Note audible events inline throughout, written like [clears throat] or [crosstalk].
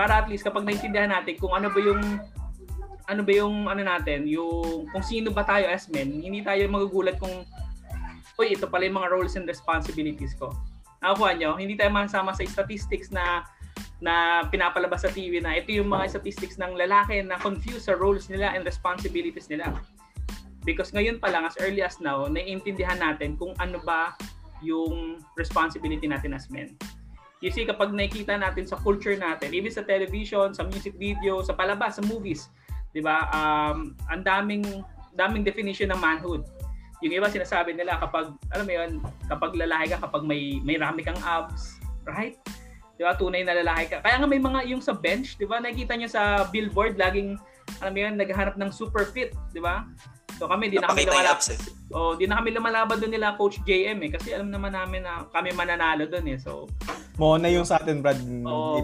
Para at least kapag naintindihan natin kung ano ba yung ano ba yung ano natin, yung kung sino ba tayo as men, hindi tayo magugulat kung uy, ito pala yung mga roles and responsibilities ko. Nakukuha nyo, hindi tayo masama sa statistics na na pinapalabas sa TV na ito yung mga statistics ng lalaki na confused sa roles nila and responsibilities nila. Because ngayon pa lang, as early as now, naiintindihan natin kung ano ba yung responsibility natin as men. See, kapag nakikita natin sa culture natin, even sa television, sa music video, sa palabas, sa movies, di ba, um, ang daming, daming definition ng manhood. Yung iba sinasabi nila kapag, alam mo yun, kapag lalaki ka, kapag may, may rami kang abs, right? Di ba, tunay na lalaki ka. Kaya nga may mga, yung sa bench, di ba, nakikita nyo sa billboard, laging, alam mo yun, naghahanap ng super fit, di ba? So kami, di na kami lumalaban. Eh. Oh, di na kami lumalaban doon nila Coach JM eh kasi alam naman namin na kami mananalo doon eh. So mo na yung sa atin Brad. Oh,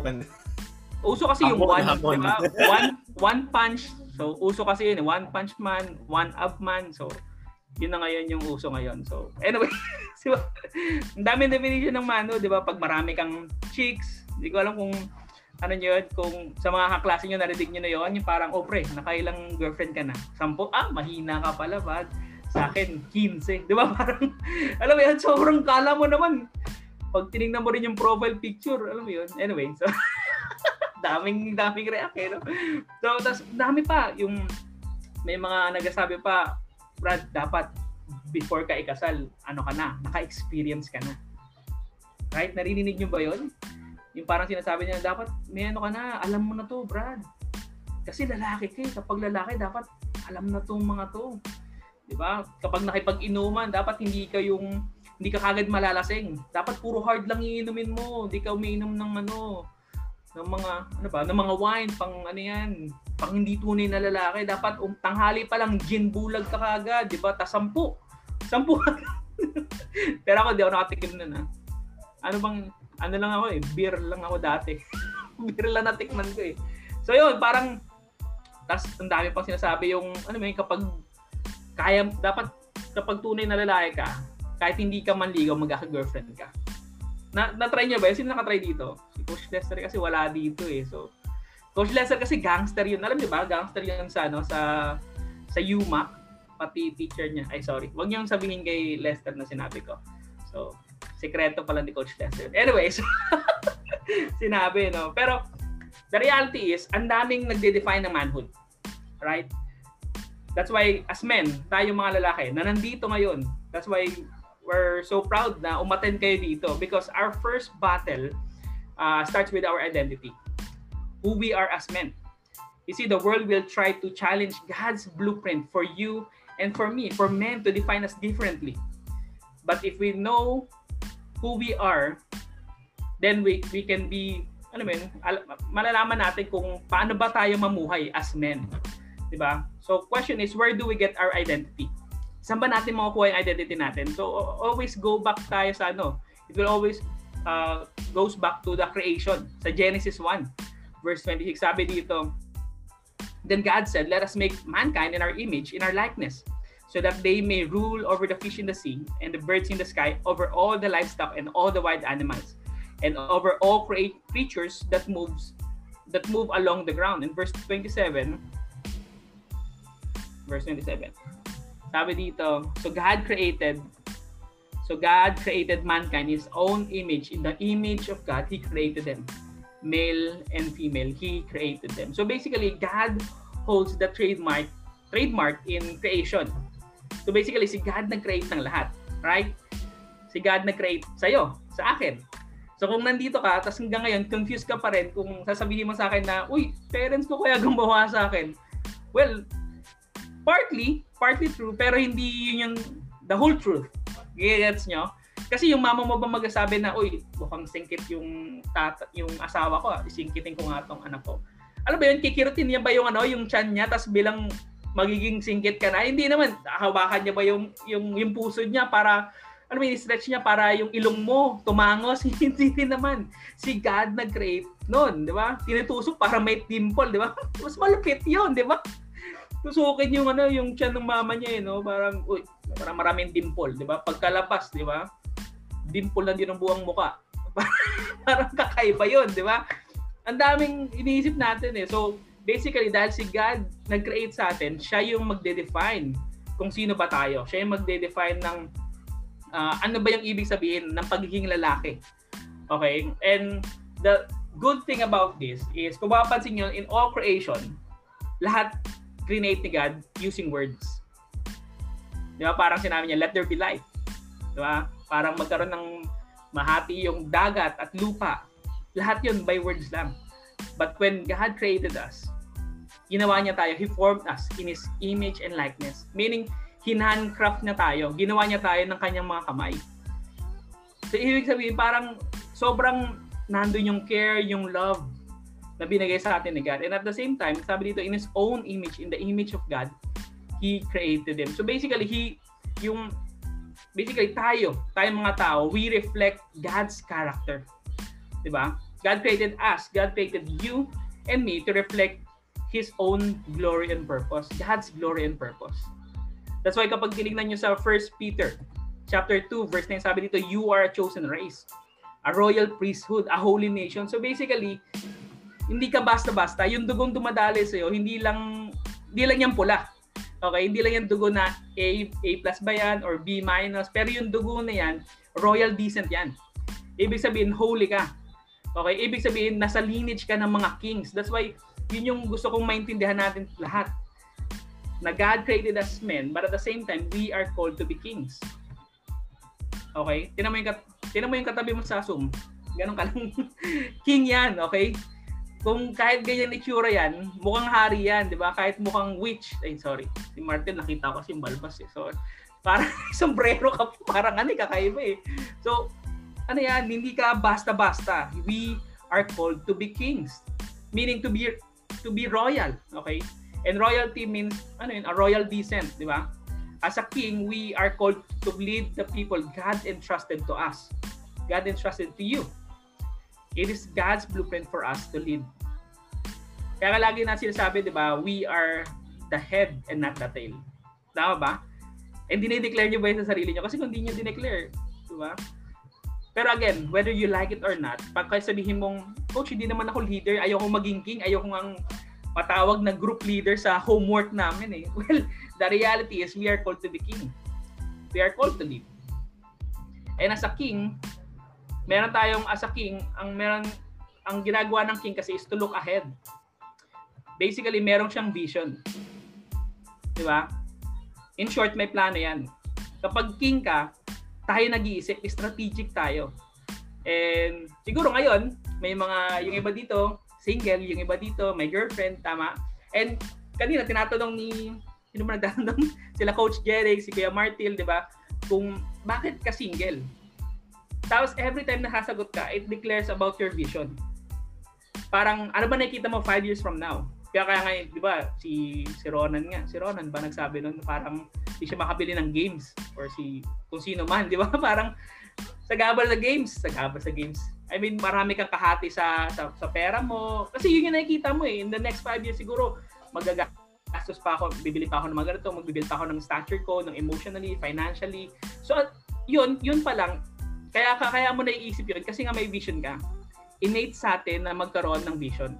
uso kasi yung one, di ba? one one punch. So uso kasi yun, eh. one punch man, one up man. So yun na ngayon yung uso ngayon. So anyway, [laughs] ang daming definition ng mano, di ba? Pag marami kang chicks, hindi ko alam kung ano nyo yun, kung sa mga kaklase nyo narinig nyo na yun, yung parang, oh pre, nakailang girlfriend ka na? Sampo? Ah, mahina ka pala, bad. Sa akin, 15. [laughs] Di ba? Parang, alam mo yan, sobrang kala mo naman. Pag tinignan mo rin yung profile picture, alam mo yun. Anyway, so, [laughs] daming, daming react eh, no? So, tas, dami pa, yung, may mga nagsasabi pa, Brad, dapat before ka ikasal, ano ka na, naka-experience ka na. Right? Narinig nyo ba yun? Yung parang sinasabi niya, dapat may ano ka na, alam mo na to, Brad. Kasi lalaki ka eh. Kapag lalaki, dapat alam na tong mga to. 'Di ba? Kapag nakipag-inuman, dapat hindi ka yung hindi ka kagad malalasing. Dapat puro hard lang iinumin mo. Hindi ka umiinom ng ano, ng mga ano ba, ng mga wine pang ano yan, pang hindi tunay na lalaki. Dapat um, tanghali pa lang gin bulag ka kagad, 'di ba? Ta sampu. Sampu. [laughs] Pero ako di ako nakatikim na na. Ano bang ano lang ako eh, beer lang ako dati. [laughs] beer lang natikman ko eh. So yun, parang tas ang dami pang sinasabi yung ano may kapag kaya dapat kapag tunay na lalaki ka, kahit hindi ka manligaw, magkaka-girlfriend ka. Na na-try niyo ba? Sino naka-try dito? Si Coach Lester kasi wala dito eh. So Coach Lester kasi gangster yun. Alam niyo ba? Gangster yun sa ano sa sa UMAC pati teacher niya. Ay sorry. Huwag niyo sabihin kay Lester na sinabi ko. So Sekreto pala ni Coach Lester. Anyways, [laughs] sinabi, no? Pero, the reality is, ang daming nagde-define ng manhood. Right? That's why, as men, tayo mga lalaki, na nandito ngayon, that's why we're so proud na umaten kayo dito because our first battle uh, starts with our identity. Who we are as men. You see, the world will try to challenge God's blueprint for you and for me, for men to define us differently. But if we know who we are, then we we can be ano men, malalaman natin kung paano ba tayo mamuhay as men. 'Di ba? So question is where do we get our identity? Saan ba natin makukuha yung identity natin? So always go back tayo sa ano. It will always uh, goes back to the creation sa Genesis 1 verse 26 sabi dito Then God said, Let us make mankind in our image, in our likeness so that they may rule over the fish in the sea and the birds in the sky, over all the livestock and all the wild animals, and over all creatures that moves that move along the ground. In verse 27, verse 27. Sabi dito, so God created so God created mankind in his own image. In the image of God, he created them. Male and female, he created them. So basically, God holds the trademark trademark in creation. So basically, si God nag-create ng lahat. Right? Si God nag-create sa'yo, sa akin. So kung nandito ka, tapos hanggang ngayon, confused ka pa rin kung sasabihin mo sa akin na, uy, parents ko kaya gumawa sa akin. Well, partly, partly true, pero hindi yun yung the whole truth. Gets nyo? Kasi yung mama mo ba magsasabi na, uy, mukhang singkit yung tata, yung asawa ko, isingkitin ko nga tong anak ko. Alam ba yun, kikirutin niya ba yung ano, yung chan niya, tapos bilang magiging singkit ka na. Hindi naman, hawakan niya ba yung, yung, yung puso niya para, ano may stretch niya para yung ilong mo tumangos. [laughs] Hindi din naman. Si God nag-create noon, di ba? Tinutusok para may dimple, di ba? [laughs] Mas malupit yun, di ba? Tusukin yung ano, yung tiyan ng mama niya, eh, no? Parang, uy, parang maraming dimple, di ba? Pagkalabas, di ba? Dimple lang din ang buwang muka. [laughs] parang kakaiba yun, di ba? ang daming iniisip natin eh. So, basically, dahil si God nag-create sa atin, siya yung magde-define kung sino ba tayo. Siya yung magde-define ng uh, ano ba yung ibig sabihin ng pagiging lalaki. Okay? And the good thing about this is, kung mapapansin nyo, in all creation, lahat create ni God using words. Di ba? Parang sinabi niya, let there be life. Di ba? Parang magkaroon ng mahati yung dagat at lupa lahat yun by words lang. But when God created us, ginawa niya tayo, He formed us in His image and likeness. Meaning, hinhandcraft niya tayo. Ginawa niya tayo ng kanyang mga kamay. So, ibig sabihin, parang sobrang nandun yung care, yung love na binigay sa atin ni God. And at the same time, sabi dito, in His own image, in the image of God, He created them. So basically, He, yung, basically tayo, tayong mga tao, we reflect God's character. 'di ba? God created us, God created you and me to reflect His own glory and purpose, God's glory and purpose. That's why kapag tinignan nyo sa 1 Peter chapter 2 verse 9 sabi dito you are a chosen race a royal priesthood a holy nation. So basically hindi ka basta-basta. Yung dugong dumadali sa iyo hindi lang hindi lang yan pula. Okay? Hindi lang yan dugo na A A plus ba yan or B minus. Pero yung dugo na yan royal descent yan. Ibig sabihin holy ka. Okay, ibig sabihin nasa lineage ka ng mga kings. That's why yun yung gusto kong maintindihan natin lahat. Na God created us men, but at the same time, we are called to be kings. Okay? Tinan mo yung, kat- tinan mo yung katabi mo sa Zoom. Ganun ka lang. [laughs] King yan, okay? Kung kahit ganyan itsura yan, mukhang hari yan, di ba? Kahit mukhang witch. Ay, sorry. Si Martin, nakita ko si Balbas eh. So, [laughs] parang sombrero ka, parang ano, eh, kakaiba eh. So, ano yan, hindi ka basta-basta. We are called to be kings. Meaning to be to be royal, okay? And royalty means ano yun, a royal descent, di ba? As a king, we are called to lead the people God entrusted to us. God entrusted to you. It is God's blueprint for us to lead. Kaya lagi na sinasabi, di ba, we are the head and not the tail. Tama ba? And dinideclare nyo ba yun sa sarili nyo? Kasi kung hindi nyo dineclare, di ba? Pero again, whether you like it or not, pag sabihin mong, coach, hindi naman ako leader, ayoko maging king, ayoko ang matawag na group leader sa homework namin eh. [laughs] Well, the reality is we are called to be king. We are called to lead. And as a king, meron tayong as a king, ang meron ang ginagawa ng king kasi is to look ahead. Basically, meron siyang vision. 'Di ba? In short, may plano 'yan. Kapag king ka, tayo nag-iisip, strategic tayo. And siguro ngayon, may mga, yung iba dito, single, yung iba dito, may girlfriend, tama. And kanina, tinatanong ni, sino ba nagtatanong? [laughs] Sila Coach Jeric, si Kuya Martil, di ba? Kung bakit ka single? Tapos every time nakasagot ka, it declares about your vision. Parang, ano ba nakikita mo five years from now? Kaya kaya ngayon, di ba, si, si Ronan nga, si Ronan ba nagsabi nun, parang hindi siya makabili ng games or si kung sino man, di ba? [laughs] Parang sagabal sa games, sagabal sa games. I mean, marami kang kahati sa, sa, sa pera mo. Kasi yun yung nakikita mo eh. In the next five years siguro, magagastos pa ako, bibili pa ako ng mga ganito, magbibuild pa ako ng stature ko, ng emotionally, financially. So, yun, yun pa lang. Kaya, kaya mo naiisip yun kasi nga may vision ka. Innate sa atin na magkaroon ng vision.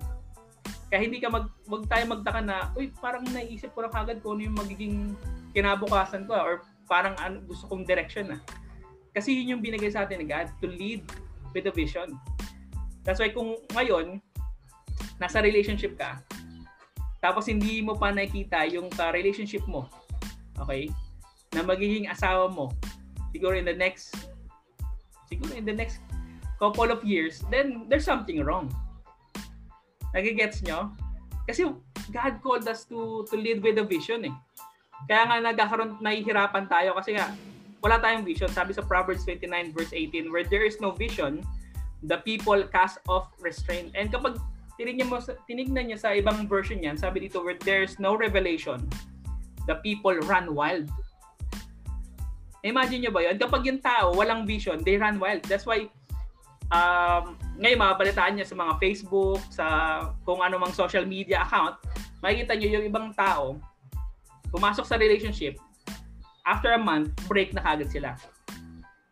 Kaya hindi ka mag, wag tayo magtaka na, uy, parang naisip ko na kagad kung ano yung magiging kinabukasan ko or parang ano, gusto kong direction na. Kasi yun yung binigay sa atin ni God to lead with a vision. That's why kung ngayon, nasa relationship ka, tapos hindi mo pa nakita yung ka-relationship mo, okay, na magiging asawa mo, siguro in the next, siguro in the next couple of years, then there's something wrong. Nagigets nyo? Kasi God called us to to lead with a vision eh. Kaya nga nagkakaroon, nahihirapan tayo kasi nga, wala tayong vision. Sabi sa Proverbs 29 verse 18, where there is no vision, the people cast off restraint. And kapag tinignan mo, tinignan niya sa ibang version yan, sabi dito, where there's no revelation, the people run wild. Imagine nyo ba yun? Kapag yung tao, walang vision, they run wild. That's why, um, ngayon mabalitaan niya sa mga Facebook, sa kung ano mang social media account, makikita niyo yung ibang tao, pumasok sa relationship, after a month, break na kagad sila.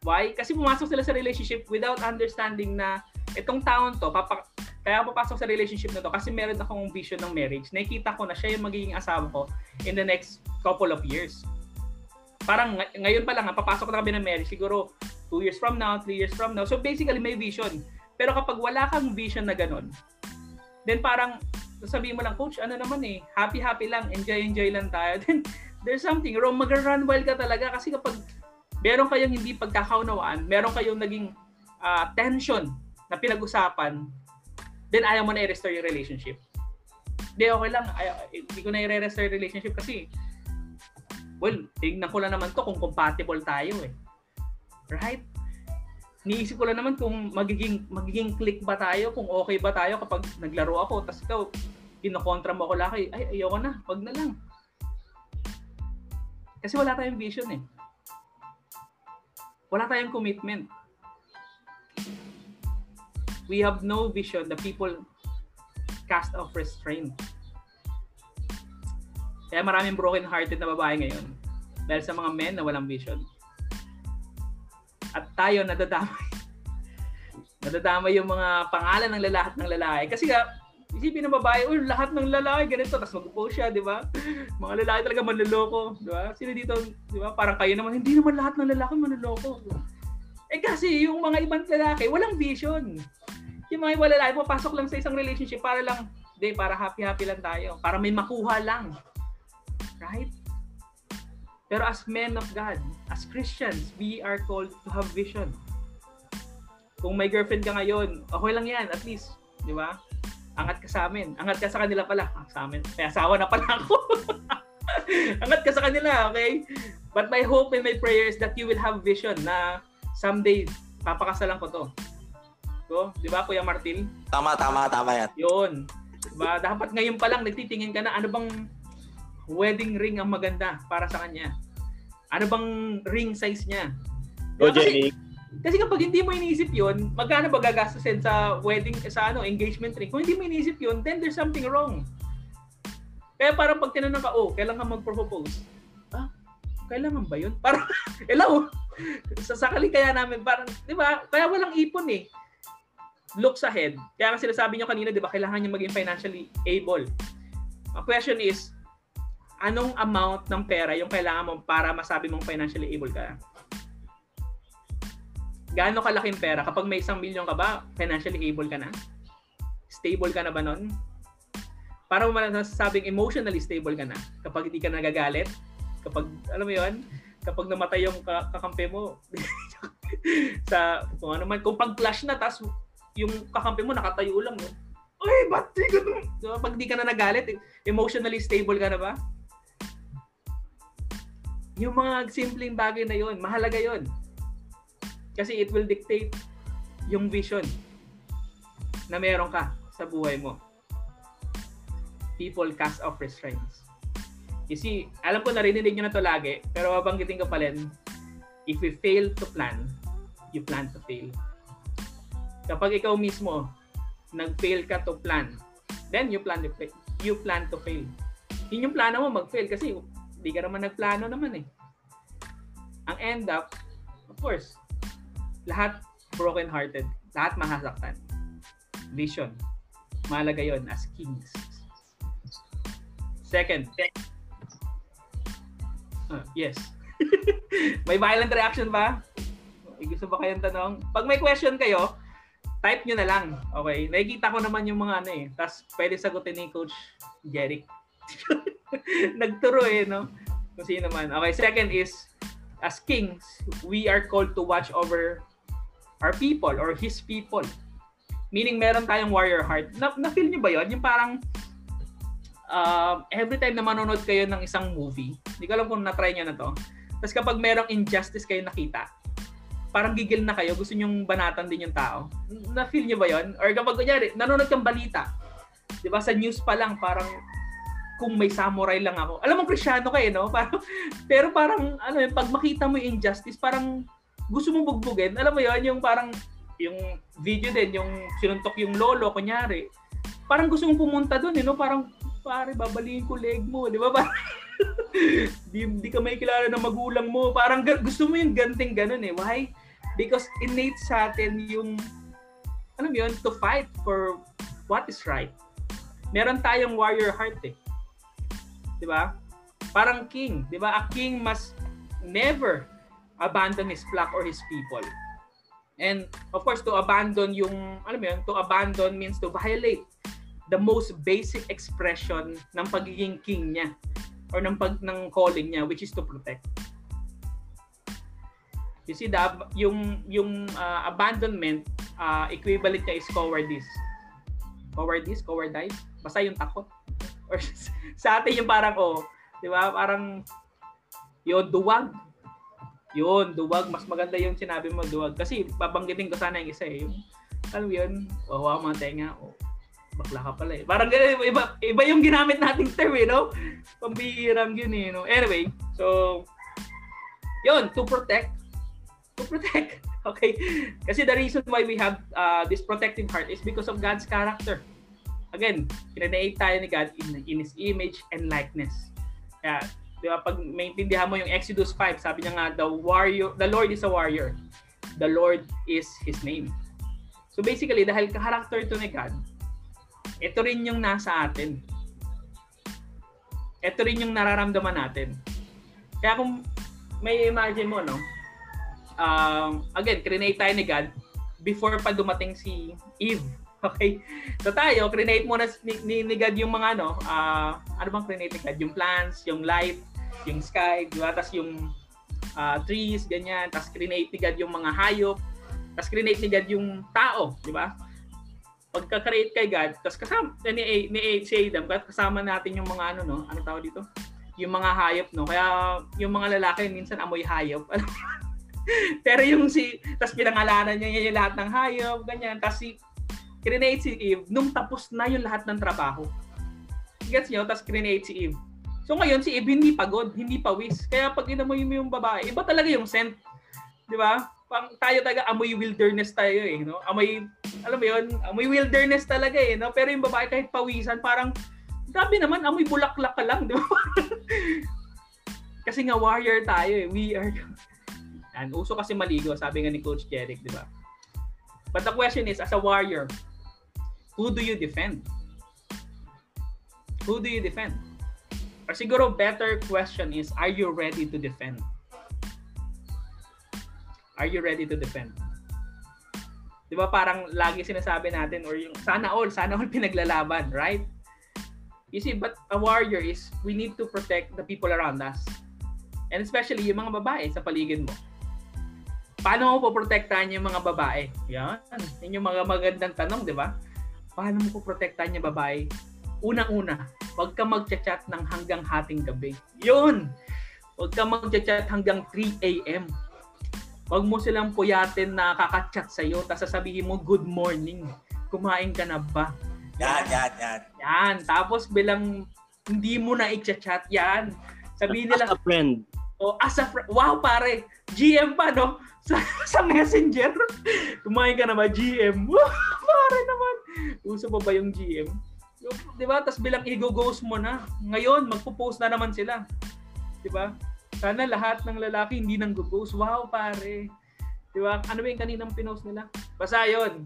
Why? Kasi pumasok sila sa relationship without understanding na itong taon to, papa, kaya ako papasok sa relationship na to kasi meron akong vision ng marriage. Nakikita ko na siya yung magiging asawa ko in the next couple of years. Parang ng- ngayon pa lang, papasok na kami ng marriage, siguro 2 years from now, 3 years from now. So basically, may vision. Pero kapag wala kang vision na ganun, then parang sabihin mo lang, coach, ano naman eh, happy-happy lang, enjoy-enjoy lang tayo. [laughs] Then there's something wrong. Mag-run wild ka talaga kasi kapag meron kayong hindi pagkakaunawaan, meron kayong naging ah, tension na pinag-usapan, then ayaw mo na i-restore yung relationship. Hindi, okay lang. Ayaw, hindi ko na i-restore yung relationship kasi well, tingnan ko lang naman to kung compatible tayo eh. Right? Niisip ko lang naman kung magiging magiging click ba tayo, kung okay ba tayo kapag naglaro ako, tapos ikaw, kinokontra mo ako laki, ay, ayoko na, wag na lang. Kasi wala tayong vision eh. Wala tayong commitment. We have no vision. The people cast off restraint. Kaya maraming broken-hearted na babae ngayon dahil sa mga men na walang vision. At tayo nadadamay. [laughs] nadadamay yung mga pangalan ng lahat ng lalaki. Kasi nga, isipin ng babae, uy, lahat ng lalaki ganito, tapos mag-post siya, di ba? [laughs] Mga lalaki talaga manloloko, di ba? Sino dito, di ba? Parang kayo naman, hindi naman lahat ng lalaki manloloko. Eh kasi yung mga ibang lalaki, walang vision. Yung mga ibang lalaki, papasok lang sa isang relationship para lang, di, para happy-happy lang tayo. Para may makuha lang. Right? Pero as men of God, as Christians, we are called to have vision. Kung may girlfriend ka ngayon, okay lang yan, at least. Di ba? Angat ka sa amin. Angat ka sa kanila pala. Ah, sa amin. May asawa na pala ako. [laughs] Angat ka sa kanila, okay? But my hope and my prayer is that you will have vision na someday, papakasalan ko to. So, di ba, Kuya Martin? Tama, tama, tama yan. Yun. Diba? Dapat ngayon pa lang nagtitingin ka na ano bang wedding ring ang maganda para sa kanya. Ano bang ring size niya? Go? Kasi- Jenny. Kasi kapag hindi mo iniisip yun, magkano ba gagastusin sa wedding, sa ano, engagement ring? Kung hindi mo iniisip yun, then there's something wrong. Kaya parang pag tinanong ka, oh, kailan ka mag-propose? Ah, kailangan ba yun? Parang, [laughs] hello, sa sakali kaya namin, parang, di ba? Kaya walang ipon eh. Looks ahead. Kaya nga sinasabi nyo kanina, di ba, kailangan nyo maging financially able. Ang question is, anong amount ng pera yung kailangan mo para masabi mong financially able ka? gaano kalaking pera? Kapag may isang milyon ka ba, financially able ka na? Stable ka na ba nun? Para mo masasabing emotionally stable ka na. Kapag hindi ka nagagalit, kapag, alam mo yon kapag namatay yung ka- kakampi mo, [laughs] sa, kung ano man, kung pag-clash na, tas yung kakampi mo nakatayo lang, no? Ay, ba't di ka pag di ka na nagalit, emotionally stable ka na ba? Yung mga simpleng bagay na yon mahalaga yon kasi it will dictate yung vision na meron ka sa buhay mo. People cast off restraints. You see, alam ko narinig nyo na to lagi, pero babanggitin ko pa rin, if we fail to plan, you plan to fail. Kapag ikaw mismo, nag-fail ka to plan, then you plan to fail. You plan to fail. Yun yung plano mo mag-fail kasi hindi ka naman nagplano naman eh. Ang end up, of course, lahat broken hearted, lahat mahasaktan. Vision. Mahalaga yon as kings. Second. Ah, yes. [laughs] may violent reaction ba? May gusto ba kayong tanong? Pag may question kayo, type nyo na lang. Okay? Nakikita ko naman yung mga ano eh. Tapos pwede sagutin ni Coach Jeric. [laughs] Nagturo eh, no? Kung sino man. Okay, second is, as kings, we are called to watch over our people or his people. Meaning meron tayong warrior heart. Na, na-feel nyo ba yun? Yung parang uh, every time na manonood kayo ng isang movie, hindi ko alam kung na-try nyo na to, tapos kapag merong injustice kayo nakita, parang gigil na kayo, gusto nyong banatan din yung tao. Na-feel nyo ba yon Or kapag kunyari, nanonood kang balita, di ba sa news pa lang, parang kung may samurai lang ako. Alam mo, krisyano kayo, no? [laughs] Parang, pero parang, ano yun, pag makita mo yung injustice, parang gusto mo bugbugin. Alam mo yon yung parang, yung video din, yung sinuntok yung lolo, kunyari. Parang gusto mong pumunta doon, eh, no? Parang, pare, babaliin ko leg mo, di ba? [laughs] Di, di ka may kilala ng magulang mo. Parang gusto mo yung ganting ganun eh. Why? Because innate sa atin yung, alam mo yun, to fight for what is right. Meron tayong warrior heart eh. 'Di ba? Parang king, 'di ba? A king must never abandon his flock or his people. And of course, to abandon yung, alam mo yun, to abandon means to violate the most basic expression ng pagiging king niya or ng pag ng calling niya which is to protect. You see, the, yung, yung uh, abandonment, uh, equivalent niya is cowardice. Cowardice, cowardice, basta yung takot. Or [laughs] sa atin yung parang, oh, di ba, parang, yun, duwag. Yun, duwag. Mas maganda yung sinabi mo, duwag. Kasi, babanggitin ko sana yung isa eh. Yung, alam mo yun, wow, mga tenga, oh, bakla ka pala eh. Parang ganun, iba, iba yung ginamit nating term eh, no? Pambihirang yun eh, no? Anyway, so, yun, to protect, to protect. [laughs] Okay? Kasi the reason why we have uh, this protective heart is because of God's character. Again, kinanate tayo ni God in, in His image and likeness. Kaya, di ba, pag maintindihan mo yung Exodus 5, sabi niya nga, the warrior, the Lord is a warrior. The Lord is His name. So basically, dahil character to ni God, ito rin yung nasa atin. Ito rin yung nararamdaman natin. Kaya kung may imagine mo, no, um, again, crinate tayo ni God before pa dumating si Eve. Okay? So tayo, crinate muna ni, ni, God yung mga ano, uh, ano bang crinate ni God? Yung plants, yung light, yung sky, di ba? Tapos yung uh, trees, ganyan. Tapos crinate ni God yung mga hayop. Tapos crinate ni God yung tao, di ba? Pagka-create kay God, tapos kasama, ni, ni, ni si Adam, kasama natin yung mga ano, no? Ano tawag dito? Yung mga hayop, no? Kaya yung mga lalaki minsan amoy hayop. [laughs] Pero yung si, tapos pinangalanan niya yung lahat ng hayop, ganyan. Tapos si, Eve nung tapos na yung lahat ng trabaho. Gets nyo? Tapos Eve. So ngayon, si Eve hindi pagod, hindi pawis. Kaya pag inamoy mo yung babae, iba talaga yung scent. Di ba? Pang, tayo talaga amoy wilderness tayo eh. No? Amoy, alam mo yun, amoy wilderness talaga eh. No? Pero yung babae kahit pawisan, parang, grabe naman, amoy bulaklak ka lang. [laughs] Di ba? Kasi nga warrior tayo eh. We are [laughs] And uso kasi maligo, sabi nga ni Coach Jeric, di ba? But the question is, as a warrior, who do you defend? Who do you defend? Or siguro better question is, are you ready to defend? Are you ready to defend? Di ba parang lagi sinasabi natin or yung sana all, sana all [laughs] pinaglalaban, right? You see, but a warrior is we need to protect the people around us. And especially yung mga babae sa paligid mo paano mo poprotektahan yung mga babae? Yan. Yan yung mga magandang tanong, di ba? Paano mo poprotektahan yung babae? Unang-una, huwag ka mag-chat ng hanggang hating gabi. Yun! Huwag ka mag-chat hanggang 3 a.m. Huwag mo silang puyatin na kakachat sa'yo tapos sasabihin mo, good morning. Kumain ka na ba? Yan, yan, yan. Yan. Tapos bilang hindi mo na i-chat yan. Sabihin nila, as a friend. Oh, as a friend. Wow, pare. GM pa, no? Sa, sa messenger. Kumain ka na ba, GM? [laughs] Pare naman. Uso pa ba yung GM? Di ba? Tapos bilang i-ghost mo na. Ngayon, magpo-post na naman sila. Di ba? Sana lahat ng lalaki hindi nang ghost. Wow, pare. Di ba? Ano ba yung kaninang pinost nila? Basta yun.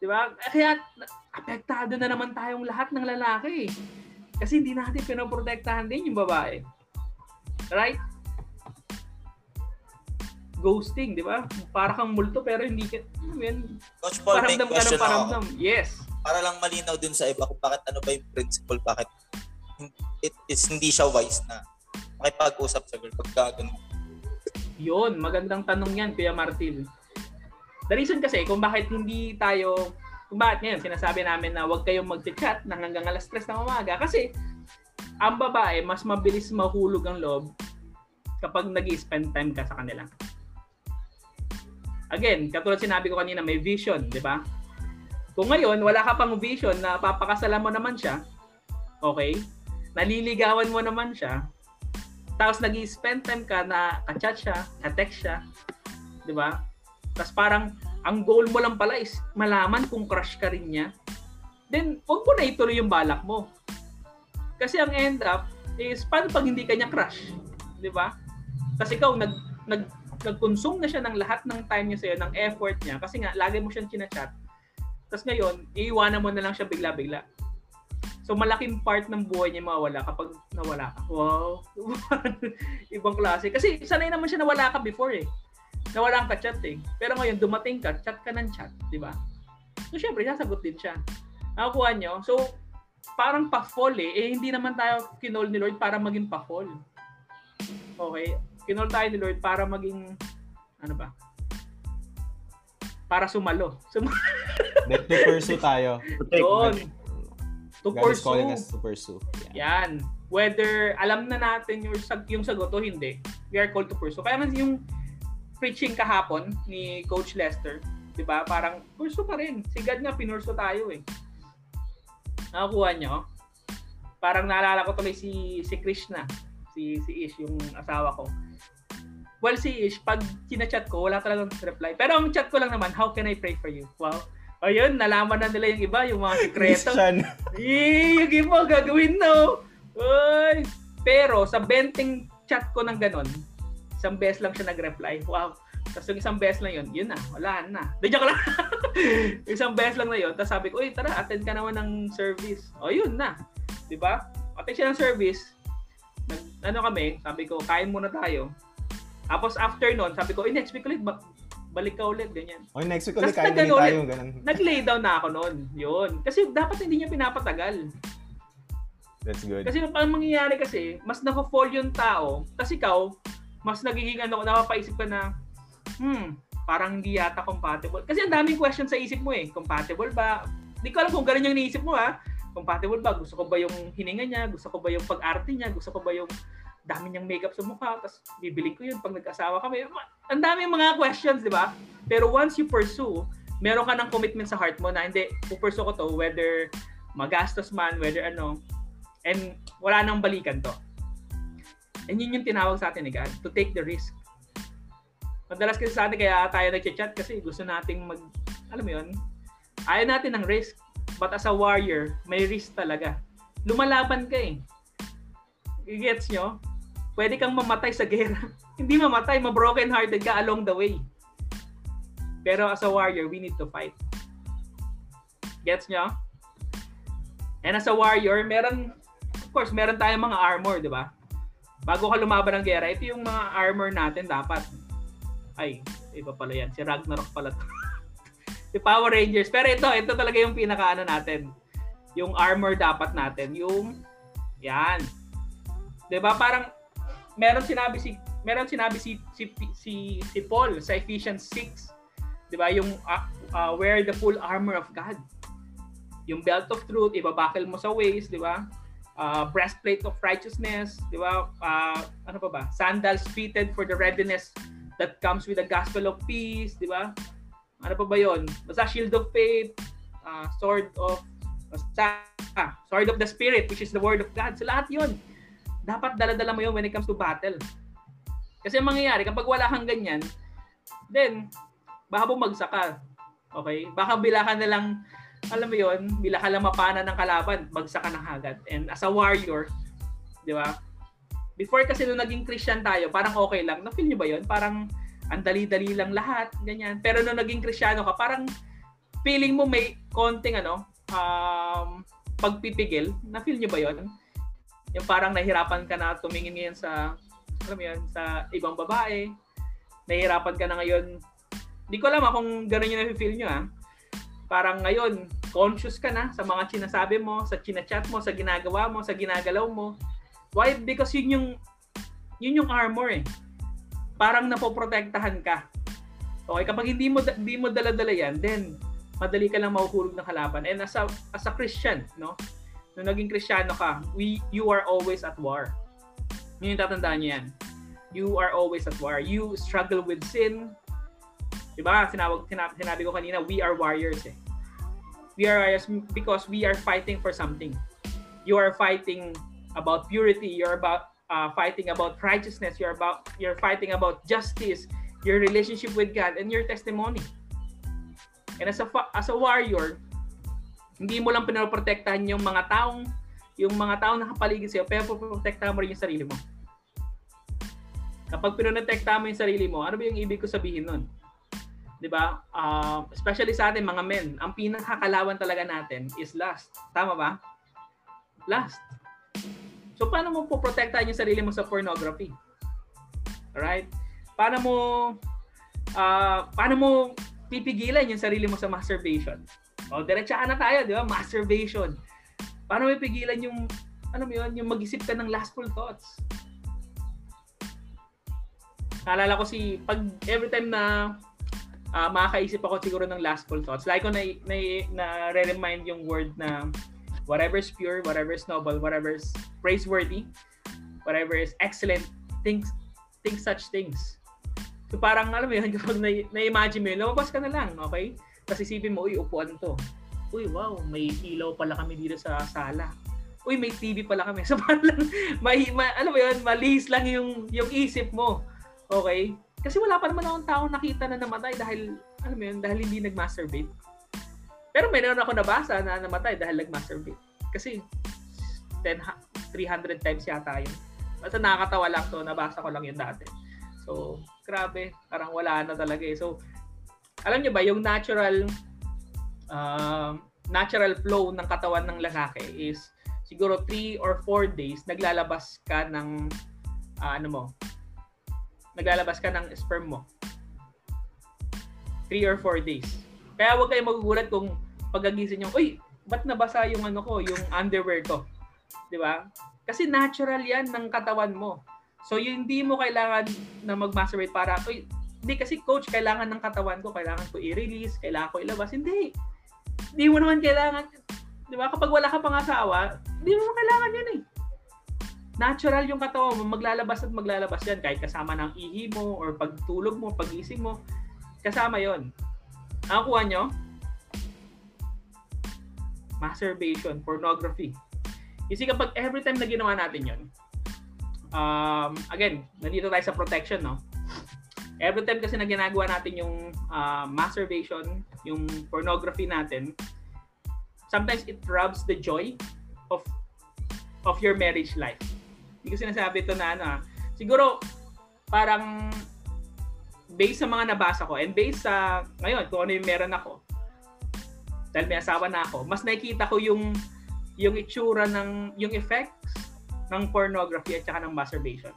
Di ba? Kaya apektado na naman tayong lahat ng lalaki. Kasi hindi natin pinoprotektahan din yung babae. Right? Ghosting, di ba? Para kang multo pero hindi ka, ano yun, Coach Paul, paramdam ka ng paramdam. Ako. Yes. Para lang malinaw dun sa iba kung bakit ano ba yung principle, bakit it is hindi siya wise na makipag-usap sa girl pag gagawin. Yun, magandang tanong yan, Kuya Martil. The reason kasi kung bakit hindi tayo, kung bakit ngayon sinasabi namin na huwag kayong mag-chat nang hanggang alas 3 ng umaga kasi ang babae mas mabilis mahulog ang loob kapag nag spend time ka sa kanila again, katulad sinabi ko kanina, may vision, di ba? Kung ngayon, wala ka pang vision na papakasalan mo naman siya, okay? Naliligawan mo naman siya, tapos nag spend time ka na ka-chat siya, ka-text siya, di ba? Tapos parang, ang goal mo lang pala is malaman kung crush ka rin niya, then huwag mo na ituloy yung balak mo. Kasi ang end up is, paano pag hindi kanya crush? Di ba? Kasi ikaw, nag, nag nag-consume na siya ng lahat ng time niya sa'yo, ng effort niya, kasi nga, lagi mo siyang chinachat, Tapos ngayon, iiwanan mo na lang siya bigla-bigla. So malaking part ng buhay niya mawala kapag nawala ka. Wow. [laughs] Ibang klase. Kasi sanay naman siya nawala ka before eh. Nawala ka chat eh. Pero ngayon dumating ka, chat ka ng chat, di ba? So syempre, sasagot din siya. Nakukuha nyo? So parang pa-fall eh. Eh hindi naman tayo kinol ni Lord para maging pa-fall. Okay? Kinol tayo ni Lord para maging ano ba? Para sumalo. Sum- Let to pursue tayo. Doon. To God is calling pursue. us to pursue. Yeah. Yan. Whether alam na natin yung, sag- yung sagot o hindi, we are called to pursue. Kaya man yung preaching kahapon ni Coach Lester, di ba? Parang pursue pa rin. Si God nga, pinurso tayo eh. Nakakuha nyo? Parang naalala ko tuloy si, si Krishna, si, si Ish, yung asawa ko. Well, si Ish, pag kinachat ko, wala talagang reply. Pero ang chat ko lang naman, how can I pray for you? Wow. Ayun, nalaman na nila yung iba, yung mga. Christian. Eh, yung iba gagawin no. Uy. Pero sa benting chat ko ng ganon, isang beses lang siya nag-reply. Wow. Tapos yung isang beses lang yun, yun na, wala na. Di joke lang. [laughs] isang beses lang na yun. Tapos sabi ko, uy, tara, attend ka naman ng service. O, yun na. Di ba? Attend siya ng service. Ano kami, sabi ko, kain muna tayo. Tapos after nun, sabi ko, eh, next week ulit, ba- balik ka ulit, ganyan. O next week ulit, kain ulit tayo. Ganun. [laughs] Nag-lay down na ako noon. Yun. Kasi dapat hindi niya pinapatagal. That's good. Kasi ang mangyayari kasi, mas naka-fall yung tao, kasi ikaw, mas nagiging ano, napapaisip ka na, hmm, parang hindi yata compatible. Kasi ang daming questions sa isip mo eh. Compatible ba? Hindi ko alam kung ganun yung iniisip mo ha. Compatible ba? Gusto ko ba yung hininga niya? Gusto ko ba yung pag-arte niya? Gusto ko ba yung dami niyang makeup sa mukha? Tapos bibiling ko yun pag nag-asawa kami. Ang daming mga questions, di ba? Pero once you pursue, meron ka ng commitment sa heart mo na hindi, pupursue ko to whether magastos man, whether ano, and wala nang balikan to. And yun yung tinawag sa atin ni God, to take the risk. Madalas kasi sa atin kaya tayo nag-chat kasi gusto nating mag, alam mo yun, ayaw natin ng risk. But as a warrior, may risk talaga. Lumalaban ka eh. Gets nyo? Pwede kang mamatay sa gera. [laughs] Hindi mamatay, ma-broken hearted ka along the way. Pero as a warrior, we need to fight. Gets nyo? And as a warrior, meron, of course, meron tayong mga armor, di ba? Bago ka lumaban ng gera, ito yung mga armor natin dapat. Ay, iba pala yan. Si Ragnarok pala to. [laughs] si Power Rangers. Pero ito, ito talaga yung pinakaano natin. Yung armor dapat natin. Yung, yan. Ba? Parang, meron sinabi si meron sinabi si si si, si Paul sa Ephesians 6 'di ba yung uh, uh, wear the full armor of God yung belt of truth ibabakal mo sa waist 'di ba uh, breastplate of righteousness 'di ba uh, ano pa ba sandals fitted for the readiness that comes with the gospel of peace 'di ba ano pa ba yon basta shield of faith uh, sword of basta, ah, sword of the spirit which is the word of God so lahat yon dapat dala-dala mo yun when it comes to battle kasi ang mangyayari, kapag wala kang ganyan, then, baka bumagsak ka. Okay? Baka bila na lang, alam mo yon bila lang mapana ng kalaban, bagsak ka ng hagad. And as a warrior, di ba? Before kasi nung naging Christian tayo, parang okay lang. Na-feel nyo ba yon Parang ang dali-dali lang lahat, ganyan. Pero nung naging Kristiyano ka, parang feeling mo may konting ano, um, pagpipigil. Na-feel nyo ba yon Yung parang nahirapan ka na tumingin ngayon sa alam yan, sa ibang babae. Nahihirapan ka na ngayon. Hindi ko alam ha, kung gano'n yung na-feel nyo ha. Parang ngayon, conscious ka na sa mga sinasabi mo, sa chinachat mo, sa ginagawa mo, sa ginagalaw mo. Why? Because yun yung, yun yung armor eh. Parang napoprotektahan ka. Okay, kapag hindi mo hindi mo dala-dala yan, then madali ka lang mahuhulog ng kalaban. And as a, as a Christian, no? Nung naging Kristiyano ka, we, you are always at war. Yun yung tatandaan niyo yan. You are always at war. You struggle with sin. Diba? Sinawag, sinabi, sinabi ko kanina, we are warriors eh. We are warriors because we are fighting for something. You are fighting about purity. You're about uh, fighting about righteousness. You're about you're fighting about justice, your relationship with God, and your testimony. And as a as a warrior, hindi mo lang pinoprotektahan yung mga taong yung mga taong nakapaligid sa'yo, pero protektahan mo rin yung sarili mo. Kapag pinoprotektahan mo yung sarili mo, ano ba yung ibig ko sabihin nun? 'Di ba? Uh, especially sa atin mga men, ang pinakakalawan talaga natin is lust. Tama ba? Lust. So paano mo poprotektahan yung sarili mo sa pornography? Alright? Paano mo uh, paano mo pipigilan yung sarili mo sa masturbation? O, diretsaan na tayo, di ba? Masturbation. Paano mo pipigilan yung ano yun, yung mag-isip ka ng lustful thoughts? Naalala ko si, pag every time na uh, makakaisip ako siguro ng lustful thoughts, like ko na, na, na re-remind yung word na whatever is pure, whatever is noble, whatever is praiseworthy, whatever is excellent, think, think such things. So parang alam mo yun, [laughs] kapag na- na-imagine mo yun, lumabas ka na lang, okay? Tapos isipin mo, uy, upuan to. Uy, wow, may ilaw pala kami dito sa sala. Uy, may TV pala kami. [laughs] So parang, may, ma, alam mo yun, malihis lang yung, yung isip mo. Okay? Kasi wala pa naman akong taong nakita na namatay dahil, alam mo yun, dahil hindi nag-masturbate. Pero meron ako nabasa na namatay dahil nag-masturbate. Kasi 10, 300 times yata yun. Basta nakakatawa lang to, nabasa ko lang yun dati. So, grabe, parang wala na talaga eh. So, alam niyo ba, yung natural uh, natural flow ng katawan ng lalaki is siguro 3 or 4 days naglalabas ka ng uh, ano mo, naglalabas ka ng sperm mo. 3 or 4 days. Kaya huwag kayong magugulat kung pagagising nyo, uy, ba't nabasa yung ano ko, yung underwear ko? Di ba? Kasi natural yan ng katawan mo. So, yung hindi mo kailangan na mag-masturbate para, uy, hindi kasi coach, kailangan ng katawan ko, kailangan ko i-release, kailangan ko ilabas. Hindi. Hindi mo naman kailangan, di ba? Kapag wala ka pang asawa, hindi mo kailangan yun eh natural yung katawan mo, maglalabas at maglalabas yan kahit kasama ng ihi mo or pagtulog mo, pagising mo, kasama yon. Ang kuha nyo? Masturbation, pornography. Kasi kapag every time na ginawa natin yon, um, again, nandito tayo sa protection, no? Every time kasi na ginagawa natin yung uh, masturbation, yung pornography natin, sometimes it robs the joy of of your marriage life. Hindi ko sinasabi ito na ano ah. Siguro, parang based sa mga nabasa ko and based sa ngayon kung ano yung meron ako dahil may asawa na ako mas nakikita ko yung yung itsura ng yung effects ng pornography at saka ng masturbation.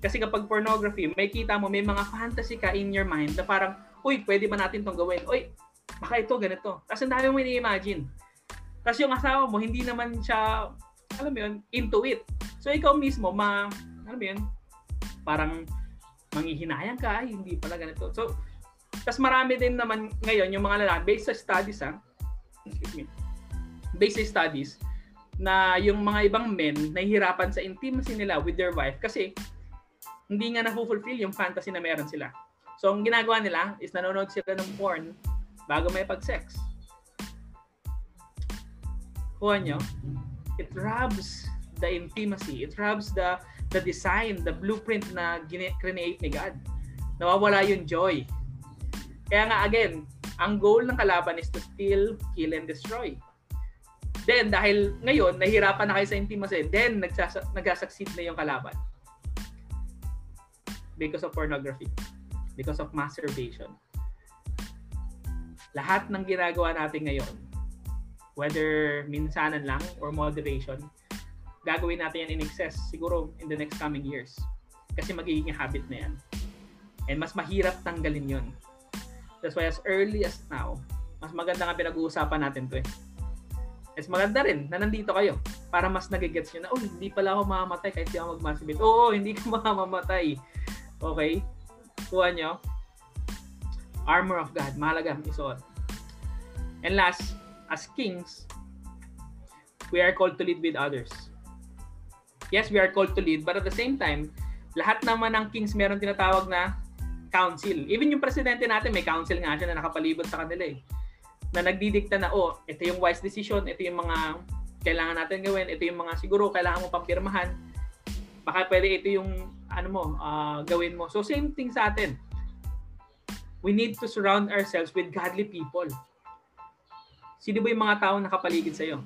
Kasi kapag pornography may kita mo may mga fantasy ka in your mind na parang uy pwede ba natin tong gawin? Uy baka ito ganito. Kasi ang dami mo ini-imagine. Kasi yung asawa mo hindi naman siya alam mo yun into it. So ikaw mismo, ma, ano yun, parang manghihinayang ka, ay, hindi pala ganito. So, tas marami din naman ngayon yung mga lalaki, based sa studies ha, excuse me, based sa studies, na yung mga ibang men nahihirapan sa intimacy nila with their wife kasi hindi nga na-fulfill yung fantasy na meron sila. So, ang ginagawa nila is nanonood sila ng porn bago may pag-sex. Kuha nyo, it robs the intimacy. It robs the the design, the blueprint na create ni God. Nawawala yung joy. Kaya nga again, ang goal ng kalaban is to steal, kill, and destroy. Then, dahil ngayon, nahirapan na kayo sa intimacy, then nagsas- nagsasucceed na yung kalaban. Because of pornography. Because of masturbation. Lahat ng ginagawa natin ngayon, whether minsanan lang or moderation, gagawin natin yan in excess siguro in the next coming years. Kasi magiging habit na yan. And mas mahirap tanggalin yon. That's why as early as now, mas maganda nga pinag-uusapan natin to eh. Mas maganda rin na nandito kayo para mas nagigets nyo na, oh, hindi pala ako mamamatay kahit di ako mag-masturbate. Oo, [laughs] hindi ka mamamatay. Okay? Kuha nyo. Armor of God. Mahalaga isuot. And last, as kings, we are called to lead with others yes, we are called to lead, but at the same time, lahat naman ng kings meron tinatawag na council. Even yung presidente natin, may council nga siya na nakapalibot sa kanila eh. Na nagdidikta na, oh, ito yung wise decision, ito yung mga kailangan natin gawin, ito yung mga siguro kailangan mo pampirmahan. Baka pwede ito yung ano mo, uh, gawin mo. So same thing sa atin. We need to surround ourselves with godly people. Sino ba yung mga taong nakapaligid sa iyo?